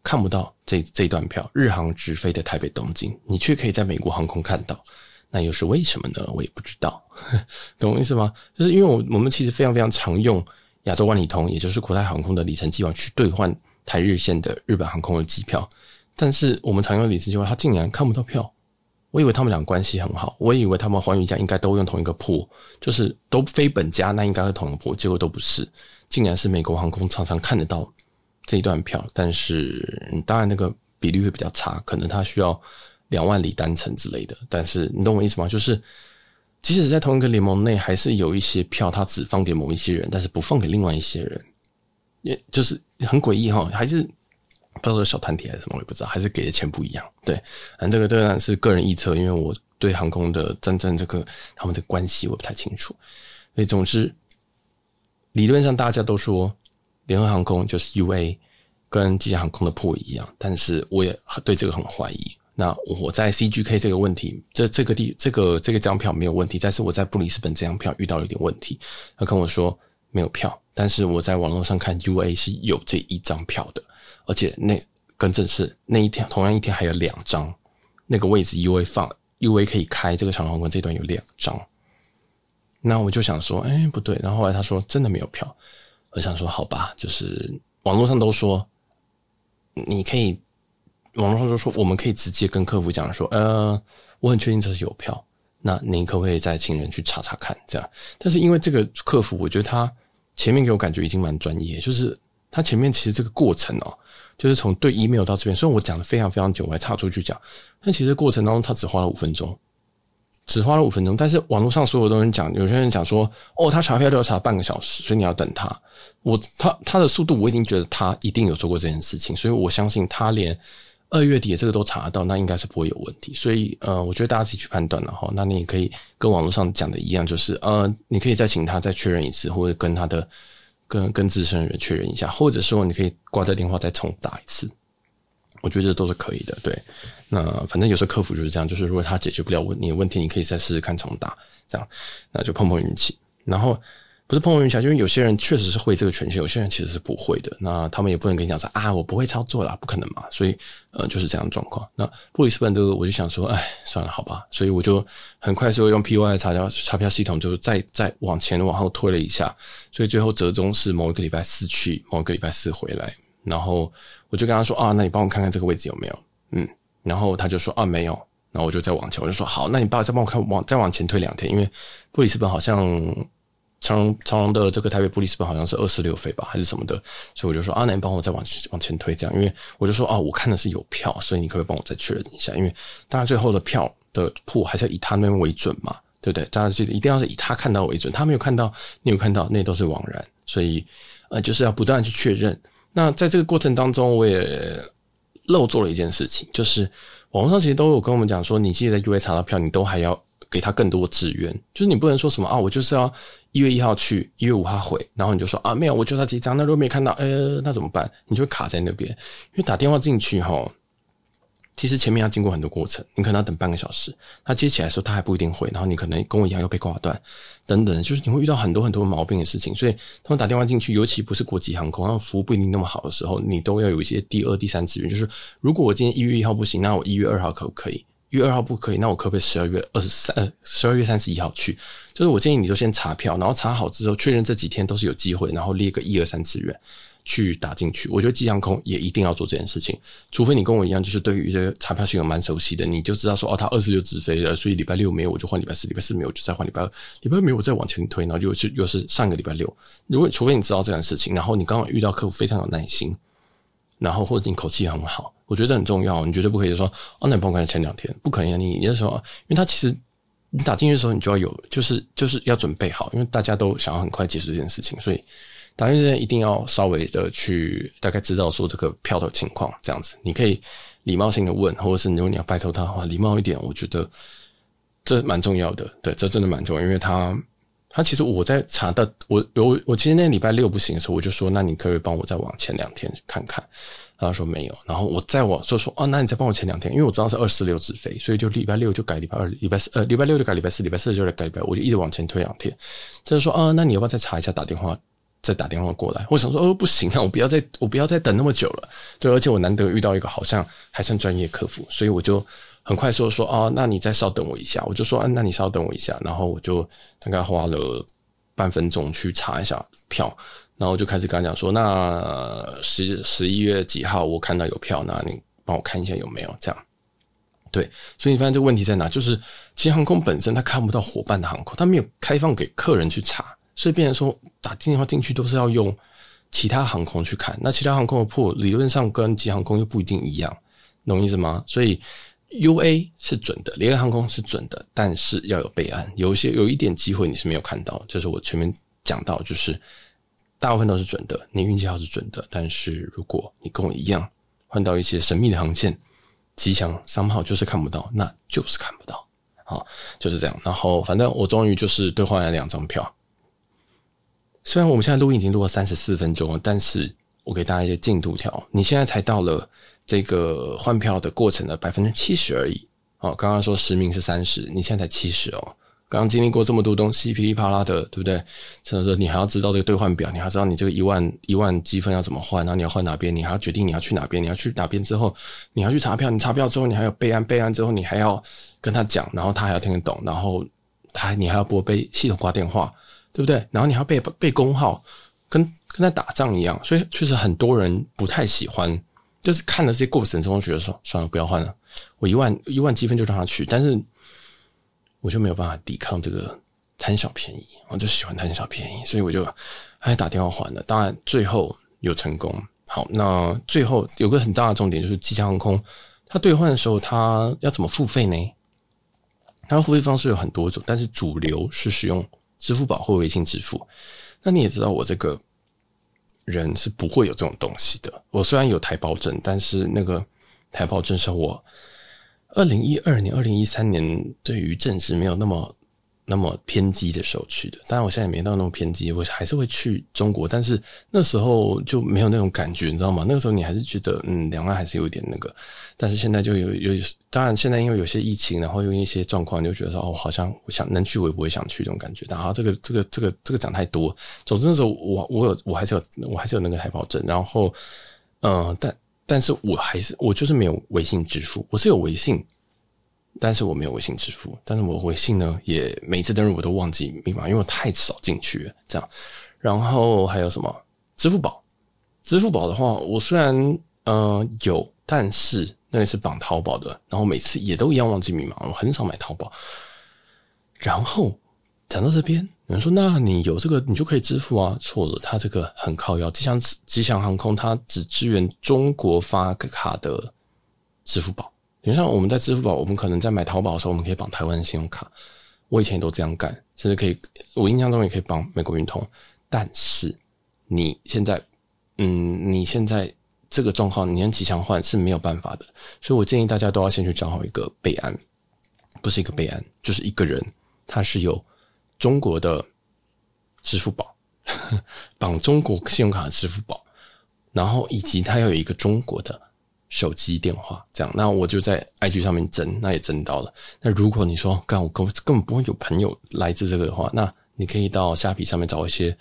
Speaker 1: 看不到这这段票，日航直飞的台北东京，你却可以在美国航空看到，那又是为什么呢？我也不知道，懂我意思吗？就是因为我我们其实非常非常常用亚洲万里通，也就是国泰航空的里程计划去兑换台日线的日本航空的机票，但是我们常用的里程计划，它竟然看不到票。我以为他们俩关系很好，我以为他们寰宇家应该都用同一个铺，就是都非本家，那应该是同一个铺，结果都不是，竟然是美国航空常常看得到这一段票，但是当然那个比率会比较差，可能他需要两万里单程之类的。但是你懂我意思吗？就是即使在同一个联盟内，还是有一些票他只放给某一些人，但是不放给另外一些人，也就是很诡异哈，还是。不知道小团体还是什么，我也不知道，还是给的钱不一样。对，反正这个这个是个人臆测，因为我对航空的真正这个他们的关系我不太清楚。所以总之，理论上大家都说联合航空就是 UA 跟吉祥航空的破一样，但是我也对这个很怀疑。那我在 CGK 这个问题，这这个地这个这个张票没有问题，但是我在布里斯本这张票遇到了一点问题。他跟我说。没有票，但是我在网络上看 UA 是有这一张票的，而且那更正是那一天同样一天还有两张，那个位置 UA 放 UA 可以开这个长荣航空这段有两张，那我就想说，哎，不对，然后后来他说真的没有票，我想说好吧，就是网络上都说你可以，网络上就说我们可以直接跟客服讲说，呃，我很确定这是有票。那您可不可以再请人去查查看？这样，但是因为这个客服，我觉得他前面给我感觉已经蛮专业，就是他前面其实这个过程哦，就是从对 email 到这边，虽然我讲的非常非常久，我还插出去讲，但其实过程当中他只花了五分钟，只花了五分钟。但是网络上所有的人讲，有些人讲说，哦，他查票都要查半个小时，所以你要等他。我他他的速度，我已经觉得他一定有做过这件事情，所以我相信他连。二月底这个都查得到，那应该是不会有问题。所以呃，我觉得大家自己去判断了哈。那你也可以跟网络上讲的一样，就是呃，你可以再请他再确认一次，或者跟他的跟跟资深的人确认一下，或者说你可以挂在电话再重打一次。我觉得这都是可以的。对，那反正有时候客服就是这样，就是如果他解决不了问你的问题，你可以再试试看重打，这样那就碰碰运气。然后。不是碰运气，因为有些人确实是会这个权限，有些人其实是不会的。那他们也不能跟你讲说啊，我不会操作啦，不可能嘛。所以，呃，就是这样的状况。那布里斯本的我就想说，哎，算了，好吧。所以我就很快速用 POI 查票查票系统，就再再往前往后推了一下。所以最后折中是某一个礼拜四去，某一个礼拜四回来。然后我就跟他说啊，那你帮我看看这个位置有没有？嗯，然后他就说啊，没有。然后我就再往前，我就说好，那你帮我再帮我看往再往前推两天，因为布里斯本好像。长荣长荣的这个台北布里斯本好像是二十六飞吧，还是什么的，所以我就说阿南帮我再往往前推这样，因为我就说啊，我看的是有票，所以你可不可以帮我再确认一下？因为当然最后的票的铺还是要以他那边为准嘛，对不对？大家记得一定要是以他看到为准，他没有看到，你有看到，那都是枉然，所以呃，就是要不断去确认。那在这个过程当中，我也漏做了一件事情，就是网络上其实都有跟我们讲说，你记得在 UA 查到票，你都还要给他更多志愿，就是你不能说什么啊，我就是要。一月一号去，一月五号回，然后你就说啊，没有，我就他几张，那如果没看到，呃，那怎么办？你就会卡在那边，因为打电话进去齁，其实前面要经过很多过程，你可能要等半个小时，他接起来的时候他还不一定回，然后你可能跟我一样又被挂断，等等，就是你会遇到很多很多毛病的事情，所以他们打电话进去，尤其不是国际航空，然后服务不一定那么好的时候，你都要有一些第二、第三资源，就是如果我今天一月一号不行，那我一月二号可不可以？一月二号不可以，那我可不可以十二月二十三十二月三十一号去？就是我建议你就先查票，然后查好之后确认这几天都是有机会，然后列个一二三志愿去打进去。我觉得机航空也一定要做这件事情，除非你跟我一样，就是对于这个查票系统蛮熟悉的，你就知道说哦，他二十六直飞了，所以礼拜六没有我就换礼拜四，礼拜四没有就再换礼拜二，礼拜二没有我再往前推，然后就是又是上个礼拜六。如果除非你知道这件事情，然后你刚好遇到客户非常有耐心，然后或者你口气很好。我觉得很重要，你绝对不可以说哦，那你帮我看前两天，不可以啊！你你就说，因为他其实你打进去的时候，你就要有，就是就是要准备好，因为大家都想要很快结束这件事情，所以打进去之前一定要稍微的去大概知道说这个票的情况，这样子你可以礼貌性的问，或者是如果你要拜托他的话，礼貌一点，我觉得这蛮重要的。对，这真的蛮重要，因为他他其实我在查的，我我我今天礼拜六不行的时候，我就说，那你可以帮我再往前两天看看。他说没有，然后我再往就说哦，那你再帮我前两天，因为我知道是二四六直飞，所以就礼拜六就改礼拜二，礼拜四呃礼拜六就改礼拜四，礼拜四就来改礼拜，我就一直往前推两天。他就说啊，那你要不要再查一下，打电话再打电话过来？我想说哦，不行啊，我不要再我不要再等那么久了。对，而且我难得遇到一个好像还算专业客服，所以我就很快说说哦，那你再稍等我一下。我就说啊，那你稍等我一下，然后我就大概花了半分钟去查一下票。然后就开始跟他讲说，那十十一月几号我看到有票，那你帮我看一下有没有这样。对，所以你发现这个问题在哪？就是其实航空本身它看不到伙伴的航空，它没有开放给客人去查，所以变成说打电话进去都是要用其他航空去看。那其他航空的铺理论上跟机航空又不一定一样，懂意思吗？所以 UA 是准的，联合航空是准的，但是要有备案，有一些有一点机会你是没有看到，就是我前面讲到就是。大部分都是准的，你运气好是准的。但是如果你跟我一样换到一些神秘的航线，吉祥三号就是看不到，那就是看不到。好，就是这样。然后反正我终于就是兑换了两张票。虽然我们现在录音已经录了三十四分钟了，但是我给大家一些进度条。你现在才到了这个换票的过程的百分之七十而已。哦，刚刚说实名是三十，你现在才七十哦。刚刚经历过这么多东西，噼里啪啦的，对不对？甚至说你还要知道这个兑换表，你还知道你这个一万一万积分要怎么换，然后你要换哪边，你还要决定你要去哪边，你要去哪边之后，你要去查票，你查票之后，你还要备案，备案之后，你还要跟他讲，然后他还要听得懂，然后他你还要拨被系统挂电话，对不对？然后你还要背背工号，跟跟他打仗一样，所以确实很多人不太喜欢，就是看了这些过程之后，觉得说算了，不要换了，我一万一万积分就让他去，但是。我就没有办法抵抗这个贪小便宜，我就喜欢贪小便宜，所以我就还打电话还了。当然最后有成功。好，那最后有个很大的重点就是，吉祥航空它兑换的时候，它要怎么付费呢？它的付费方式有很多种，但是主流是使用支付宝或微信支付。那你也知道，我这个人是不会有这种东西的。我虽然有台胞证，但是那个台胞证是我。二零一二年、二零一三年，对于政治没有那么那么偏激的时候去的。当然，我现在也没到那么偏激，我还是会去中国。但是那时候就没有那种感觉，你知道吗？那个时候你还是觉得，嗯，两岸还是有一点那个。但是现在就有有，当然现在因为有些疫情，然后因为一些状况，你就觉得说，哦，好像我想能去，我也不会想去这种感觉。然后，这个这个这个这个讲太多。总之那时候我我有我还是有我还是有那个台胞证，然后嗯、但。但是我还是我就是没有微信支付，我是有微信，但是我没有微信支付。但是我微信呢，也每次登录我都忘记密码，因为我太少进去了。这样，然后还有什么支付宝？支付宝的话，我虽然、呃、有，但是那个是绑淘宝的，然后每次也都一样忘记密码，我很少买淘宝。然后讲到这边。有人说：“那你有这个，你就可以支付啊？”错了，它这个很靠要。吉祥吉祥航空它只支援中国发卡的支付宝。比如像我们在支付宝，我们可能在买淘宝的时候，我们可以绑台湾的信用卡。我以前都这样干，甚至可以，我印象中也可以绑美国运通。但是你现在，嗯，你现在这个状况，你跟吉祥换是没有办法的。所以我建议大家都要先去找好一个备案，不是一个备案，就是一个人，他是有。中国的支付宝 绑中国信用卡的支付宝，然后以及他要有一个中国的手机电话，这样，那我就在 IG 上面征，那也征到了。那如果你说，干我根根本不会有朋友来自这个的话，那你可以到虾皮上面找一些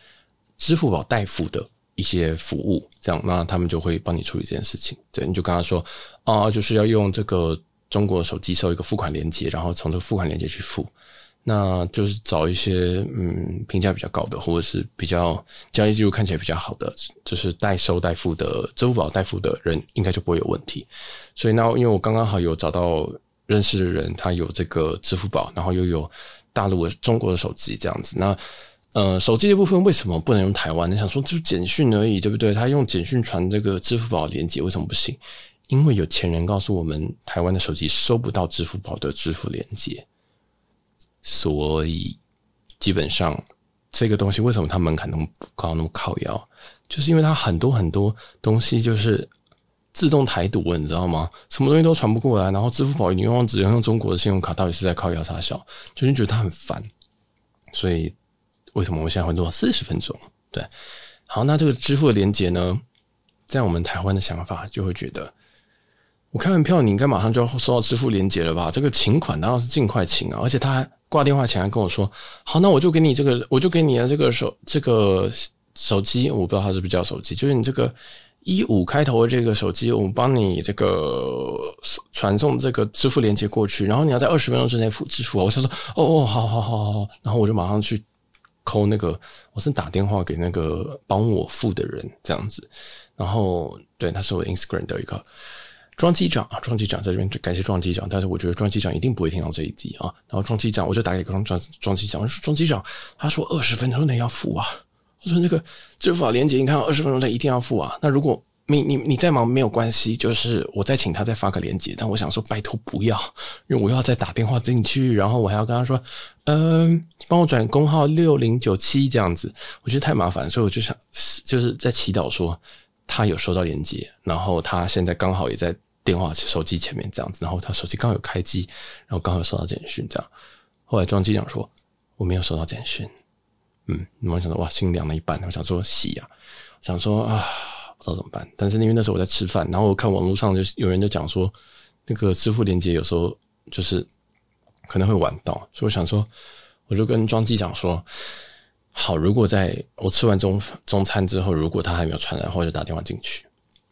Speaker 1: 支付宝代付的一些服务，这样，那他们就会帮你处理这件事情。对，你就跟他说啊，就是要用这个中国手机收一个付款链接，然后从这个付款链接去付。那就是找一些嗯评价比较高的，或者是比较交易记录看起来比较好的，就是代收代付的支付宝代付的人，应该就不会有问题。所以那因为我刚刚好有找到认识的人，他有这个支付宝，然后又有大陆的中国的手机这样子。那呃手机的部分为什么不能用台湾？你想说就简讯而已，对不对？他用简讯传这个支付宝连接为什么不行？因为有钱人告诉我们，台湾的手机收不到支付宝的支付连接。所以，基本上这个东西为什么它门槛那么高，那么靠腰，就是因为它很多很多东西就是自动台独，你知道吗？什么东西都传不过来，然后支付宝你用只能用中国的信用卡，到底是在靠腰啥小？就是觉得它很烦。所以为什么我现在会录到四十分钟？对，好，那这个支付的连接呢，在我们台湾的想法就会觉得。我开完票，你应该马上就要收到支付连接了吧？这个请款当然是尽快请啊！而且他还挂电话前还跟我说：“好，那我就给你这个，我就给你的这个手这个手机，我不知道它是不是叫手机，就是你这个一五开头的这个手机，我帮你这个传送这个支付连接过去，然后你要在二十分钟之内付支付。”我就说：“哦哦，好好好好。”然后我就马上去扣那个，我是打电话给那个帮我付的人这样子。然后对，他是我 Instagram 的一个。庄机长啊，庄机长在这边感谢庄机长，但是我觉得庄机长一定不会听到这一集啊。然后庄机长，我就打给庄庄庄机长，我说庄机长，他说二十分钟内要付啊。我说那个支付宝连接，你看二十分钟内一定要付啊。那如果你你你再忙没有关系，就是我再请他再发个连接。但我想说拜托不要，因为我要再打电话进去，然后我还要跟他说，嗯、帮我转工号六零九七这样子，我觉得太麻烦，所以我就想就是在祈祷说他有收到连接，然后他现在刚好也在。电话、手机前面这样子，然后他手机刚好有开机，然后刚好收到简讯，这样。后来庄机长说我没有收到简讯，嗯，我想说哇，心凉了一半。我想说喜啊，想说啊，不知道怎么办。但是因为那时候我在吃饭，然后我看网络上就有人就讲说，那个支付连接有时候就是可能会晚到，所以我想说，我就跟庄机长说，好，如果在我吃完中中餐之后，如果他还没有传来的话，我就打电话进去。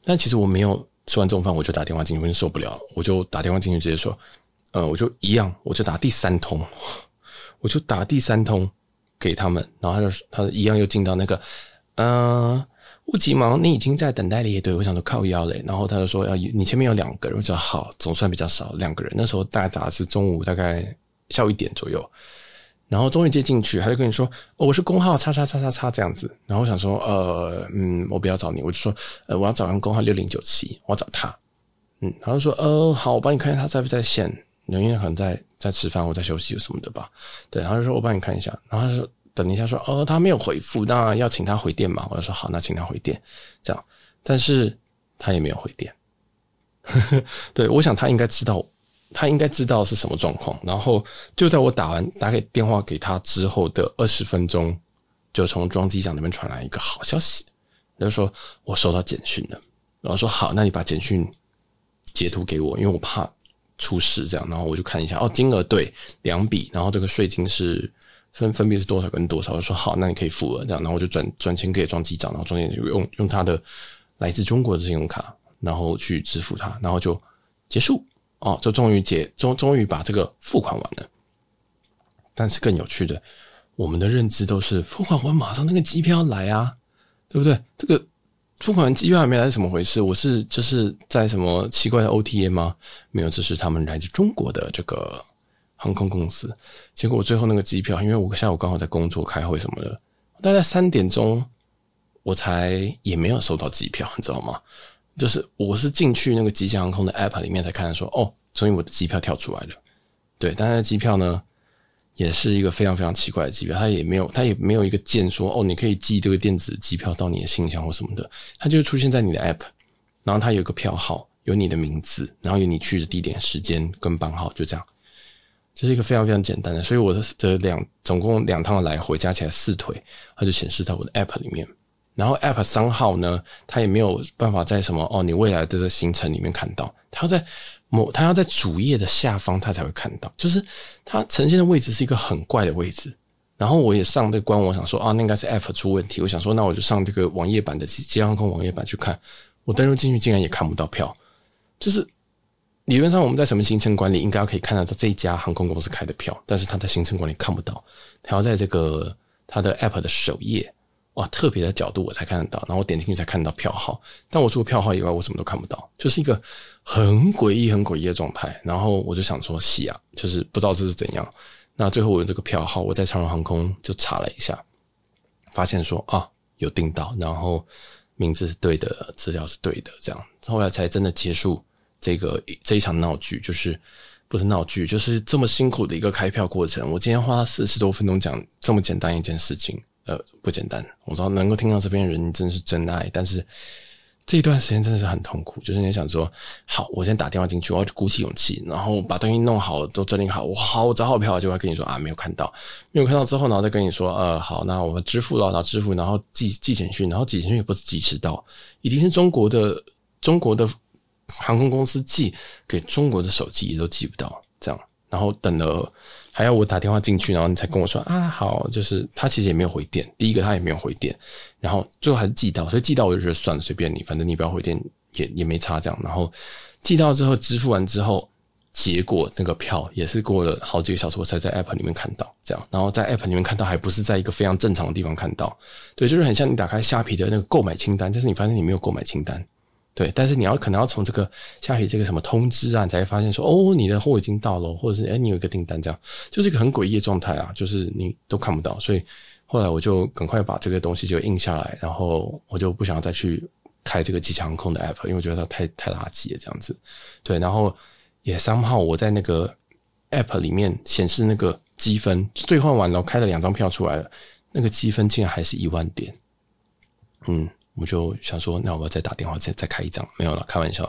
Speaker 1: 但其实我没有吃完中饭，我就打电话进去，我受不了，我就打电话进去直接说，呃，我就一样，我就打第三通，我就打第三通给他们，然后他就他一样又进到那个，嗯、呃。不急忙，你已经在等待列队。我想说靠腰嘞，然后他就说要你前面有两个人，我说好，总算比较少两个人。那时候大概打的是中午大概下午一点左右，然后终于接进去，他就跟你说，哦，我是工号叉叉叉叉叉这样子。然后我想说，呃，嗯，我不要找你，我就说，呃，我要找人工号六零九七，我要找他。嗯，然后说，呃，好，我帮你看一下他在不在线，因为可能在在吃饭或在休息什么的吧。对，然后就说我帮你看一下，然后他说。等一下说，说哦，他没有回复，那要请他回电嘛？我就说好，那请他回电，这样。但是他也没有回电。对，我想他应该知道，他应该知道是什么状况。然后就在我打完打给电话给他之后的二十分钟，就从装机长那边传来一个好消息，他就说我收到简讯了。然后说好，那你把简讯截图给我，因为我怕出事这样。然后我就看一下，哦，金额对两笔，然后这个税金是。分分别是多少跟多少？我说好，那你可以付了这样，然后我就转转钱给装机长，然后装机长就用用他的来自中国的信用卡，然后去支付他，然后就结束哦，就终于结终终于把这个付款完了。但是更有趣的，我们的认知都是付款完马上那个机票要来啊，对不对？这个付款完机票还没来，是怎么回事？我是就是在什么奇怪的 OTA 吗？没有，这是他们来自中国的这个。航空公司，结果我最后那个机票，因为我下午刚好在工作、开会什么的，大概三点钟我才也没有收到机票，你知道吗？就是我是进去那个吉祥航空的 app 里面才看到说，哦，终于我的机票跳出来了。对，但是机票呢，也是一个非常非常奇怪的机票，它也没有，它也没有一个键说，哦，你可以寄这个电子机票到你的信箱或什么的，它就出现在你的 app，然后它有一个票号，有你的名字，然后有你去的地点、时间跟班号，就这样。这是一个非常非常简单的，所以我的这两总共两趟来回加起来四腿，它就显示在我的 App 里面。然后 App 商号呢，它也没有办法在什么哦，你未来的这行程里面看到，它要在某，它要在主页的下方，它才会看到。就是它呈现的位置是一个很怪的位置。然后我也上这个官网，想说啊，那应该是 App 出问题。我想说，那我就上这个网页版的吉吉祥航空网页版去看。我登录进去，竟然也看不到票，就是。理论上，我们在什么行程管理应该可以看到这一家航空公司开的票，但是它在行程管理看不到，它要在这个它的 app 的首页，哇，特别的角度我才看得到，然后我点进去才看到票号，但我除了票号以外，我什么都看不到，就是一个很诡异、很诡异的状态。然后我就想说，戏啊，就是不知道这是怎样。那最后我的这个票号，我在长荣航空就查了一下，发现说啊，有订到，然后名字是对的，资料是对的，这样后来才真的结束。这个这一场闹剧就是不是闹剧，就是这么辛苦的一个开票过程。我今天花了四十多分钟讲这么简单一件事情，呃，不简单。我知道能够听到这边人真的是真爱，但是这一段时间真的是很痛苦。就是你想说，好，我先打电话进去，我要鼓起勇气，然后把东西弄好，都整理好。我好，我找好票，就会跟你说啊，没有看到，没有看到之后，然后再跟你说，呃，好，那我们支付了，然后支付，然后寄寄简讯，然后寄简讯也不是及时到，一定是中国的中国的。航空公司寄给中国的手机也都寄不到，这样，然后等了还要我打电话进去，然后你才跟我说啊，好，就是他其实也没有回电，第一个他也没有回电，然后最后还是寄到，所以寄到我就觉得算了，随便你，反正你不要回电也也没差这样，然后寄到之后支付完之后，结果那个票也是过了好几个小时我才在 app 里面看到，这样，然后在 app 里面看到还不是在一个非常正常的地方看到，对，就是很像你打开虾皮的那个购买清单，但是你发现你没有购买清单。对，但是你要可能要从这个下面这个什么通知啊，你才会发现说，哦，你的货已经到了，或者是诶你有一个订单，这样就是一个很诡异的状态啊，就是你都看不到，所以后来我就赶快把这个东西就印下来，然后我就不想要再去开这个吉祥航空的 app，因为我觉得它太太垃圾了这样子。对，然后也三号我在那个 app 里面显示那个积分兑换完了，开了两张票出来了，那个积分竟然还是一万点，嗯。我就想说，那我要再打电话再再开一张，没有了，开玩笑。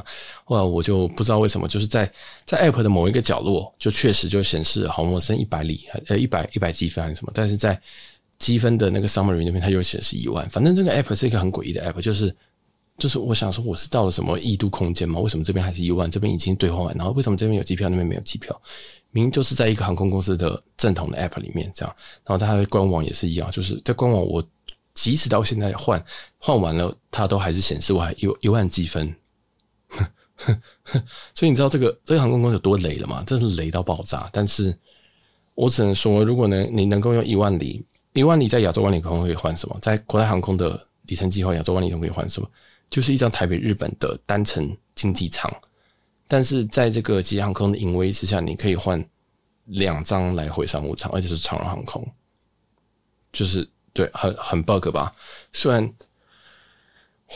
Speaker 1: 后来我就不知道为什么，就是在在 App 的某一个角落，就确实就显示好陌生一百里，呃一百一百积分还是什么，但是在积分的那个 Summary 那边，它又显示一万。反正这个 App 是一个很诡异的 App，就是就是我想说，我是到了什么异度空间吗？为什么这边还是一万，这边已经兑换完，然后为什么这边有机票，那边没有机票？明明就是在一个航空公司的正统的 app 里面这样，然后它的官网也是一样，就是在官网我即使到现在换换完了，它都还是显示我还有一万积分。所以你知道这个这个航空公司有多雷了吗？真是雷到爆炸。但是我只能说，如果能你能够用一万里，一万里在亚洲万里空可以换什么？在国泰航空的里程计划，亚洲万里空可以换什么？就是一张台北日本的单程经济舱，但是在这个吉祥航空的淫威之下，你可以换两张来回商务舱，而且是长荣航空，就是对，很很 bug 吧？虽然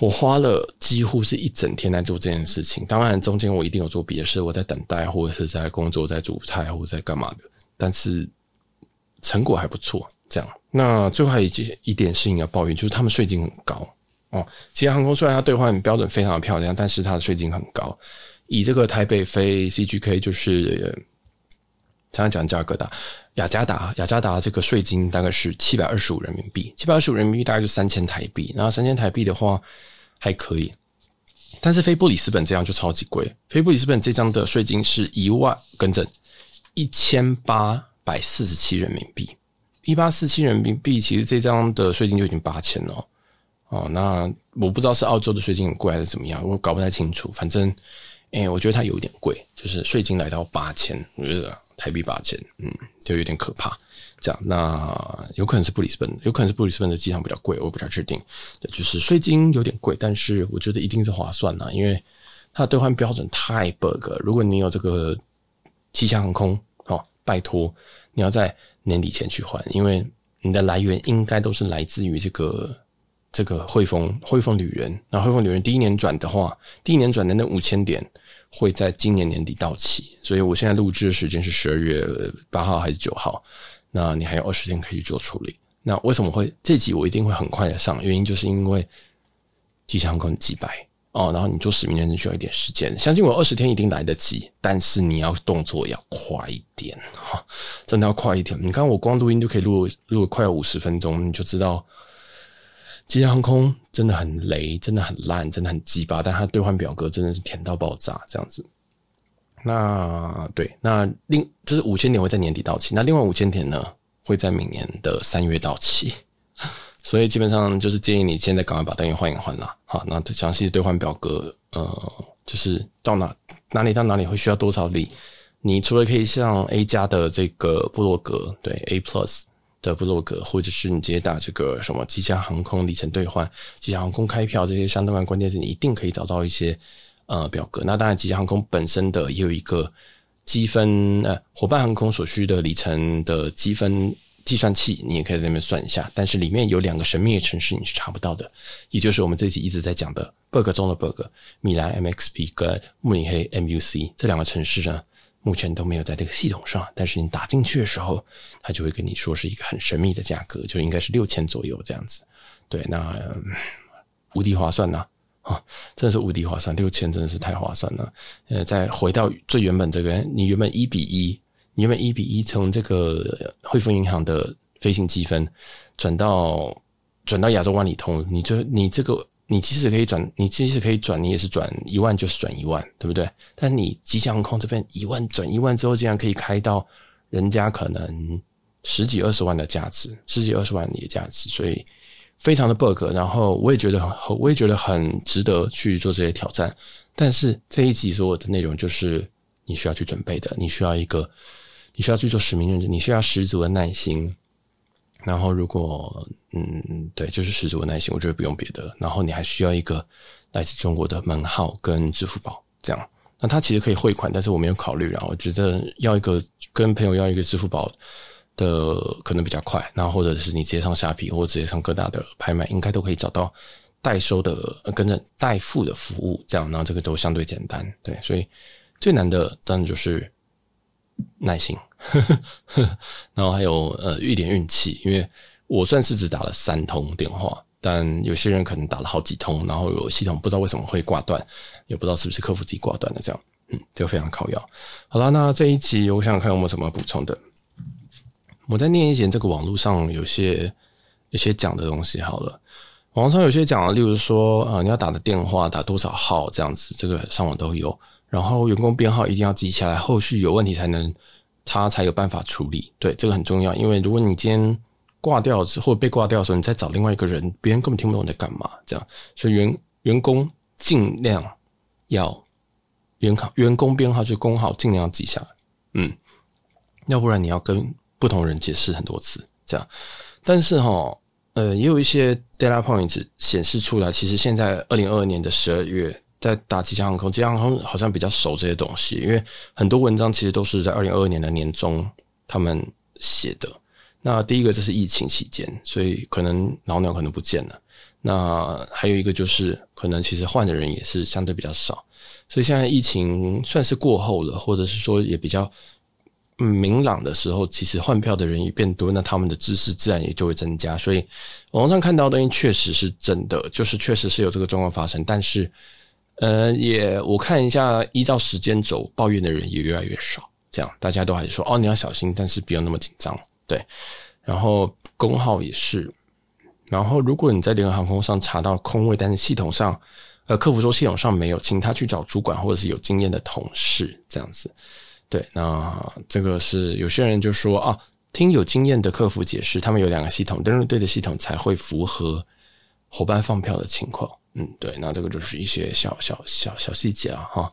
Speaker 1: 我花了几乎是一整天在做这件事情，当然中间我一定有做别的事，我在等待，或者是在工作，在煮菜，或者在干嘛的，但是成果还不错。这样，那最后还有一件一点事情要抱怨，就是他们税金很高。哦，吉祥航空虽然它兑换标准非常的漂亮，但是它的税金很高。以这个台北飞 CGK 就是常常讲价格的雅加达，雅加达这个税金大概是七百二十五人民币，七百二十五人民币大概就三千台币。然后三千台币的话还可以，但是非布里斯本这样就超级贵。非布里斯本这张的税金是一万，更正一千八百四十七人民币，一八四七人民币，其实这张的税金就已经八千了。哦，那我不知道是澳洲的税金很贵还是怎么样，我搞不太清楚。反正，哎、我觉得它有一点贵，就是税金来到八千，我觉得台币八千，嗯，就有点可怕。这样，那有可能是布里斯本，有可能是布里斯本的机场比较贵，我不太确定。对，就是税金有点贵，但是我觉得一定是划算的，因为它的兑换标准太 bug。如果你有这个吉祥航空，哦，拜托你要在年底前去换，因为你的来源应该都是来自于这个。这个汇丰汇丰旅人，那汇丰旅人第一年转的话，第一年转的那五千点会在今年年底到期，所以我现在录制的时间是十二月八号还是九号？那你还有二十天可以做处理。那为什么会这集我一定会很快的上？原因就是因为吉祥航空几百哦，然后你做实名认证需要一点时间，相信我二十天一定来得及，但是你要动作要快一点哈，真的要快一点。你看我光录音就可以录录快要五十分钟，你就知道。吉祥航空真的很雷，真的很烂，真的很鸡巴，但它兑换表格真的是甜到爆炸，这样子。那对，那另这是五千点会在年底到期，那另外五千点呢会在明年的三月到期，所以基本上就是建议你现在赶快把单元换一换啦。好，那详细的兑换表格，呃，就是到哪哪里到哪里会需要多少里，你除了可以像 A 加的这个布洛格，对 A Plus。的部落格，或者是你直接打这个什么吉祥航空里程兑换、吉祥航空开票这些相关关键是，你一定可以找到一些呃表格。那当然，吉祥航空本身的也有一个积分呃伙伴航空所需的里程的积分计算器，你也可以在那边算一下。但是里面有两个神秘的城市你是查不到的，也就是我们这期一直在讲的 bug 中的 bug，米兰 MXP 跟慕尼黑 MUC 这两个城市呢。目前都没有在这个系统上，但是你打进去的时候，他就会跟你说是一个很神秘的价格，就应该是六千左右这样子。对，那、无敌划算呐！啊，真的是无敌划算，六千真的是太划算了。呃，再回到最原本这个，你原本一比一，你原本一比一从这个汇丰银行的飞行积分转到转到亚洲万里通，你这你这个。你即使可以转，你即使可以转，你也是转一万就是转一万，对不对？但你吉祥航空这边一万转一万之后，竟然可以开到人家可能十几二十万的价值，十几二十万你的价值，所以非常的 bug。然后我也觉得很，我也觉得很值得去做这些挑战。但是这一集所有的内容就是你需要去准备的，你需要一个，你需要去做实名认证，你需要十足的耐心。然后，如果嗯，对，就是十足的耐心，我觉得不用别的。然后你还需要一个来自中国的门号跟支付宝，这样。那它其实可以汇款，但是我没有考虑。然后我觉得要一个跟朋友要一个支付宝的可能比较快。然后或者是你直接上虾皮，或者直接上各大的拍卖，应该都可以找到代收的跟着代付的服务。这样，然后这个都相对简单。对，所以最难的当然就是耐心。然后还有呃一点运气，因为我算是只打了三通电话，但有些人可能打了好几通，然后有系统不知道为什么会挂断，也不知道是不是客服自己挂断的这样，嗯，就非常靠要。好了，那这一集我想看有没有什么补充的。我再念一点这个网络上有些有些讲的东西好了。网上有些讲，例如说，呃，你要打的电话打多少号这样子，这个上网都有。然后员工编号一定要记下来，后续有问题才能他才有办法处理。对，这个很重要，因为如果你今天挂掉之后被挂掉的时候，你再找另外一个人，别人根本听不懂你在干嘛。这样，所以员员工尽量要员考员工编号就工号尽量要记下来。嗯，要不然你要跟不同人解释很多次。这样，但是哈，呃，也有一些 data points 显示出来，其实现在二零二二年的十二月，在打吉祥航空，吉祥航空好像比较熟这些东西，因为很多文章其实都是在二零二二年的年中他们写的。那第一个就是疫情期间，所以可能老鸟可能不见了。那还有一个就是，可能其实换的人也是相对比较少，所以现在疫情算是过后了，或者是说也比较。明朗的时候，其实换票的人也变多，那他们的知识自然也就会增加。所以网上看到的东西确实是真的，就是确实是有这个状况发生。但是，呃，也我看一下，依照时间轴，抱怨的人也越来越少。这样大家都还是说，哦，你要小心，但是不用那么紧张。对，然后工号也是。然后，如果你在联合航空上查到空位，但是系统上，呃，客服说系统上没有，请他去找主管或者是有经验的同事这样子。对，那这个是有些人就说啊，听有经验的客服解释，他们有两个系统，登录对的系统才会符合伙伴放票的情况。嗯，对，那这个就是一些小小小小细节啊，哈。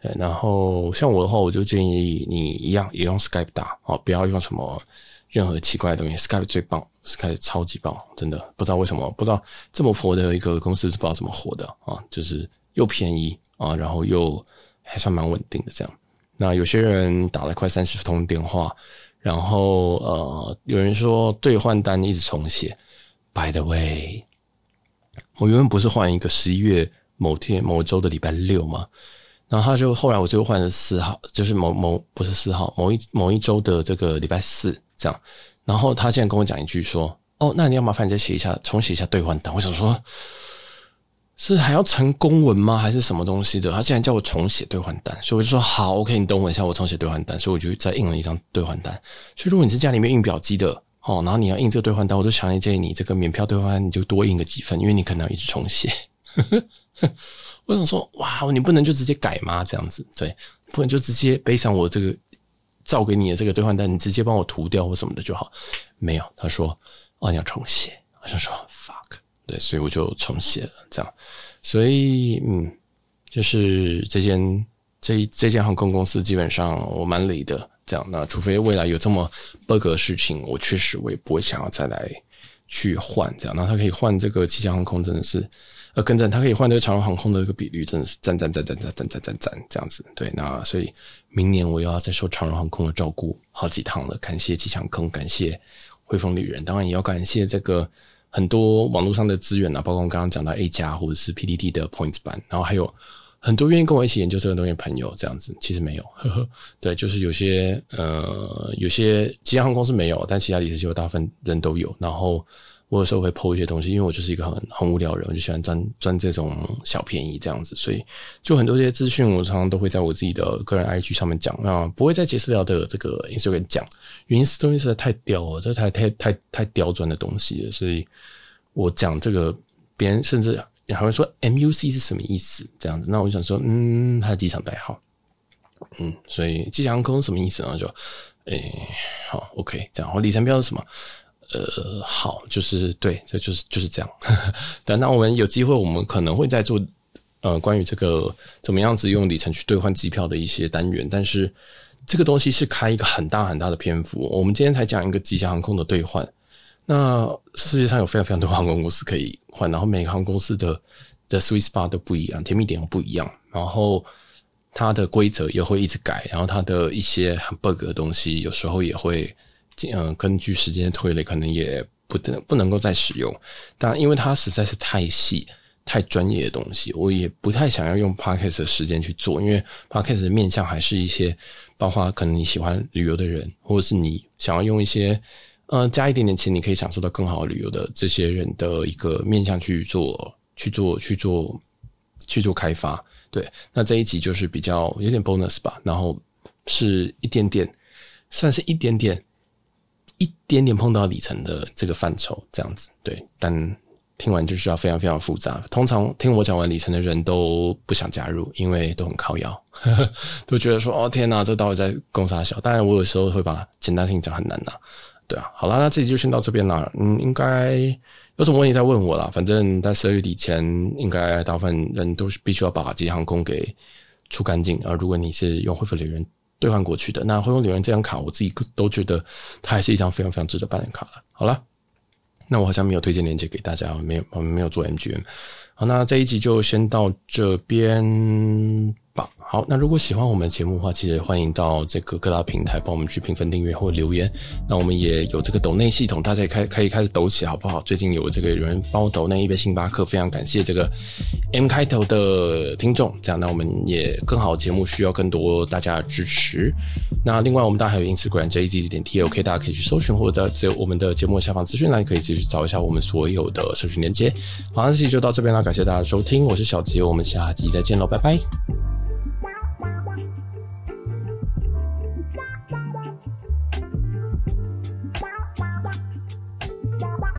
Speaker 1: 对，然后像我的话，我就建议你一样也用 Skype 打，哦，不要用什么任何奇怪的东西，Skype 最棒，Skype 超级棒，真的不知道为什么，不知道这么火的一个公司是不知道怎么火的啊，就是又便宜啊，然后又还算蛮稳定的这样。那有些人打了快三十通电话，然后呃，有人说兑换单一直重写。By the way，我原本不是换一个十一月某天某周的礼拜六吗？然后他就后来我就换了四号，就是某某不是四号，某一某一周的这个礼拜四这样。然后他现在跟我讲一句说：“哦，那你要麻烦你再写一下，重写一下兑换单。”我想说。是还要成公文吗？还是什么东西的？他竟然叫我重写兑换单，所以我就说好，OK，你等我一下，我重写兑换单。所以我就再印了一张兑换单。所以如果你是家里面印表机的哦，然后你要印这个兑换单，我就强烈建议你这个免票兑换你就多印个几份，因为你可能要一直重写。我想说，哇，你不能就直接改吗？这样子，对，不能就直接背上我这个照给你的这个兑换单，你直接帮我涂掉或什么的就好。没有，他说哦，你要重写。我就说 fuck。对，所以我就重写了，这样，所以嗯，就是这间这这间航空公司基本上我蛮理的，这样。那除非未来有这么 bug 的事情，我确实我也不会想要再来去换这样。那他可以换这个吉祥航空，真的是呃，跟着他可以换这个长荣航空的这个比率，真的是赞赞赞赞赞赞赞赞赞这样子。对，那所以明年我又要再受长荣航空的照顾好几趟了，感谢吉祥航空，感谢汇丰旅人，当然也要感谢这个。很多网络上的资源啊，包括我刚刚讲到 A 加或者是 PTT 的 Points 版，然后还有很多愿意跟我一起研究这个东西的朋友，这样子其实没有，呵呵，对，就是有些呃，有些其他航空公司没有，但其他理事机构大部分人都有，然后。我有时候会 po 一些东西，因为我就是一个很很无聊的人，我就喜欢赚赚这种小便宜这样子，所以就很多这些资讯，我常常都会在我自己的个人 IG 上面讲啊，不会在杰私聊的这个 Instagram 讲，原因是东西实在太刁了，这太太太太刁钻的东西了，所以我讲这个，别人甚至还会说 MUC 是什么意思这样子，那我就想说，嗯，它的机场代号，嗯，所以吉祥航空什么意思呢？就，诶、好，OK，这样，我里程标是什么？呃，好，就是对，这就是就是这样。等到我们有机会，我们可能会再做呃关于这个怎么样子用里程去兑换机票的一些单元。但是这个东西是开一个很大很大的篇幅。我们今天才讲一个吉祥航空的兑换。那世界上有非常非常多航空公司可以换，然后每个航空公司的的 sweet spot 都不一样，甜蜜点不一样，然后它的规则也会一直改，然后它的一些很 bug 的东西有时候也会。嗯，根据时间推理，可能也不能不能够再使用。但因为它实在是太细、太专业的东西，我也不太想要用 Podcast 的时间去做。因为 Podcast 的面向还是一些，包括可能你喜欢旅游的人，或者是你想要用一些，呃，加一点点钱，你可以享受到更好旅游的这些人的一个面向去做、去做、去做、去做开发。对，那这一集就是比较有点 bonus 吧，然后是一点点，算是一点点。一点点碰到里程的这个范畴，这样子对，但听完就知道非常非常复杂。通常听我讲完里程的人都不想加入，因为都很靠腰，都觉得说哦天哪，这到底在攻啥小？当然我有时候会把简单性讲很难呐，对啊。好啦，那这集就先到这边啦。嗯，应该有什么问题再问我啦。反正在十二月底前，应该大部分人都是必须要把吉航空给出干净。而如果你是用恢复留人兑换过去的，那恢复留人这张卡，我自己都觉得它还是一张非常非常值得办的卡了。好了。那我好像没有推荐链接给大家，没有，我们没有做 MGM。好，那这一集就先到这边吧。好，那如果喜欢我们节目的话，其实欢迎到这个各大平台帮我们去评分、订阅或留言。那我们也有这个抖内系统，大家也开可以开始抖起，好不好？最近有这个有人帮我抖内一杯星巴克，非常感谢这个 M 开头的听众。这样，那我们也更好节目需要更多大家的支持。那另外，我们大家还有 Instagram JZ 点 TLK，大家可以去搜寻，或者在我们的节目下方资讯栏可以继续找一下我们所有的社群连接。好，那这期就到这边了，感谢大家收听，我是小杰，我们下集再见喽，拜拜。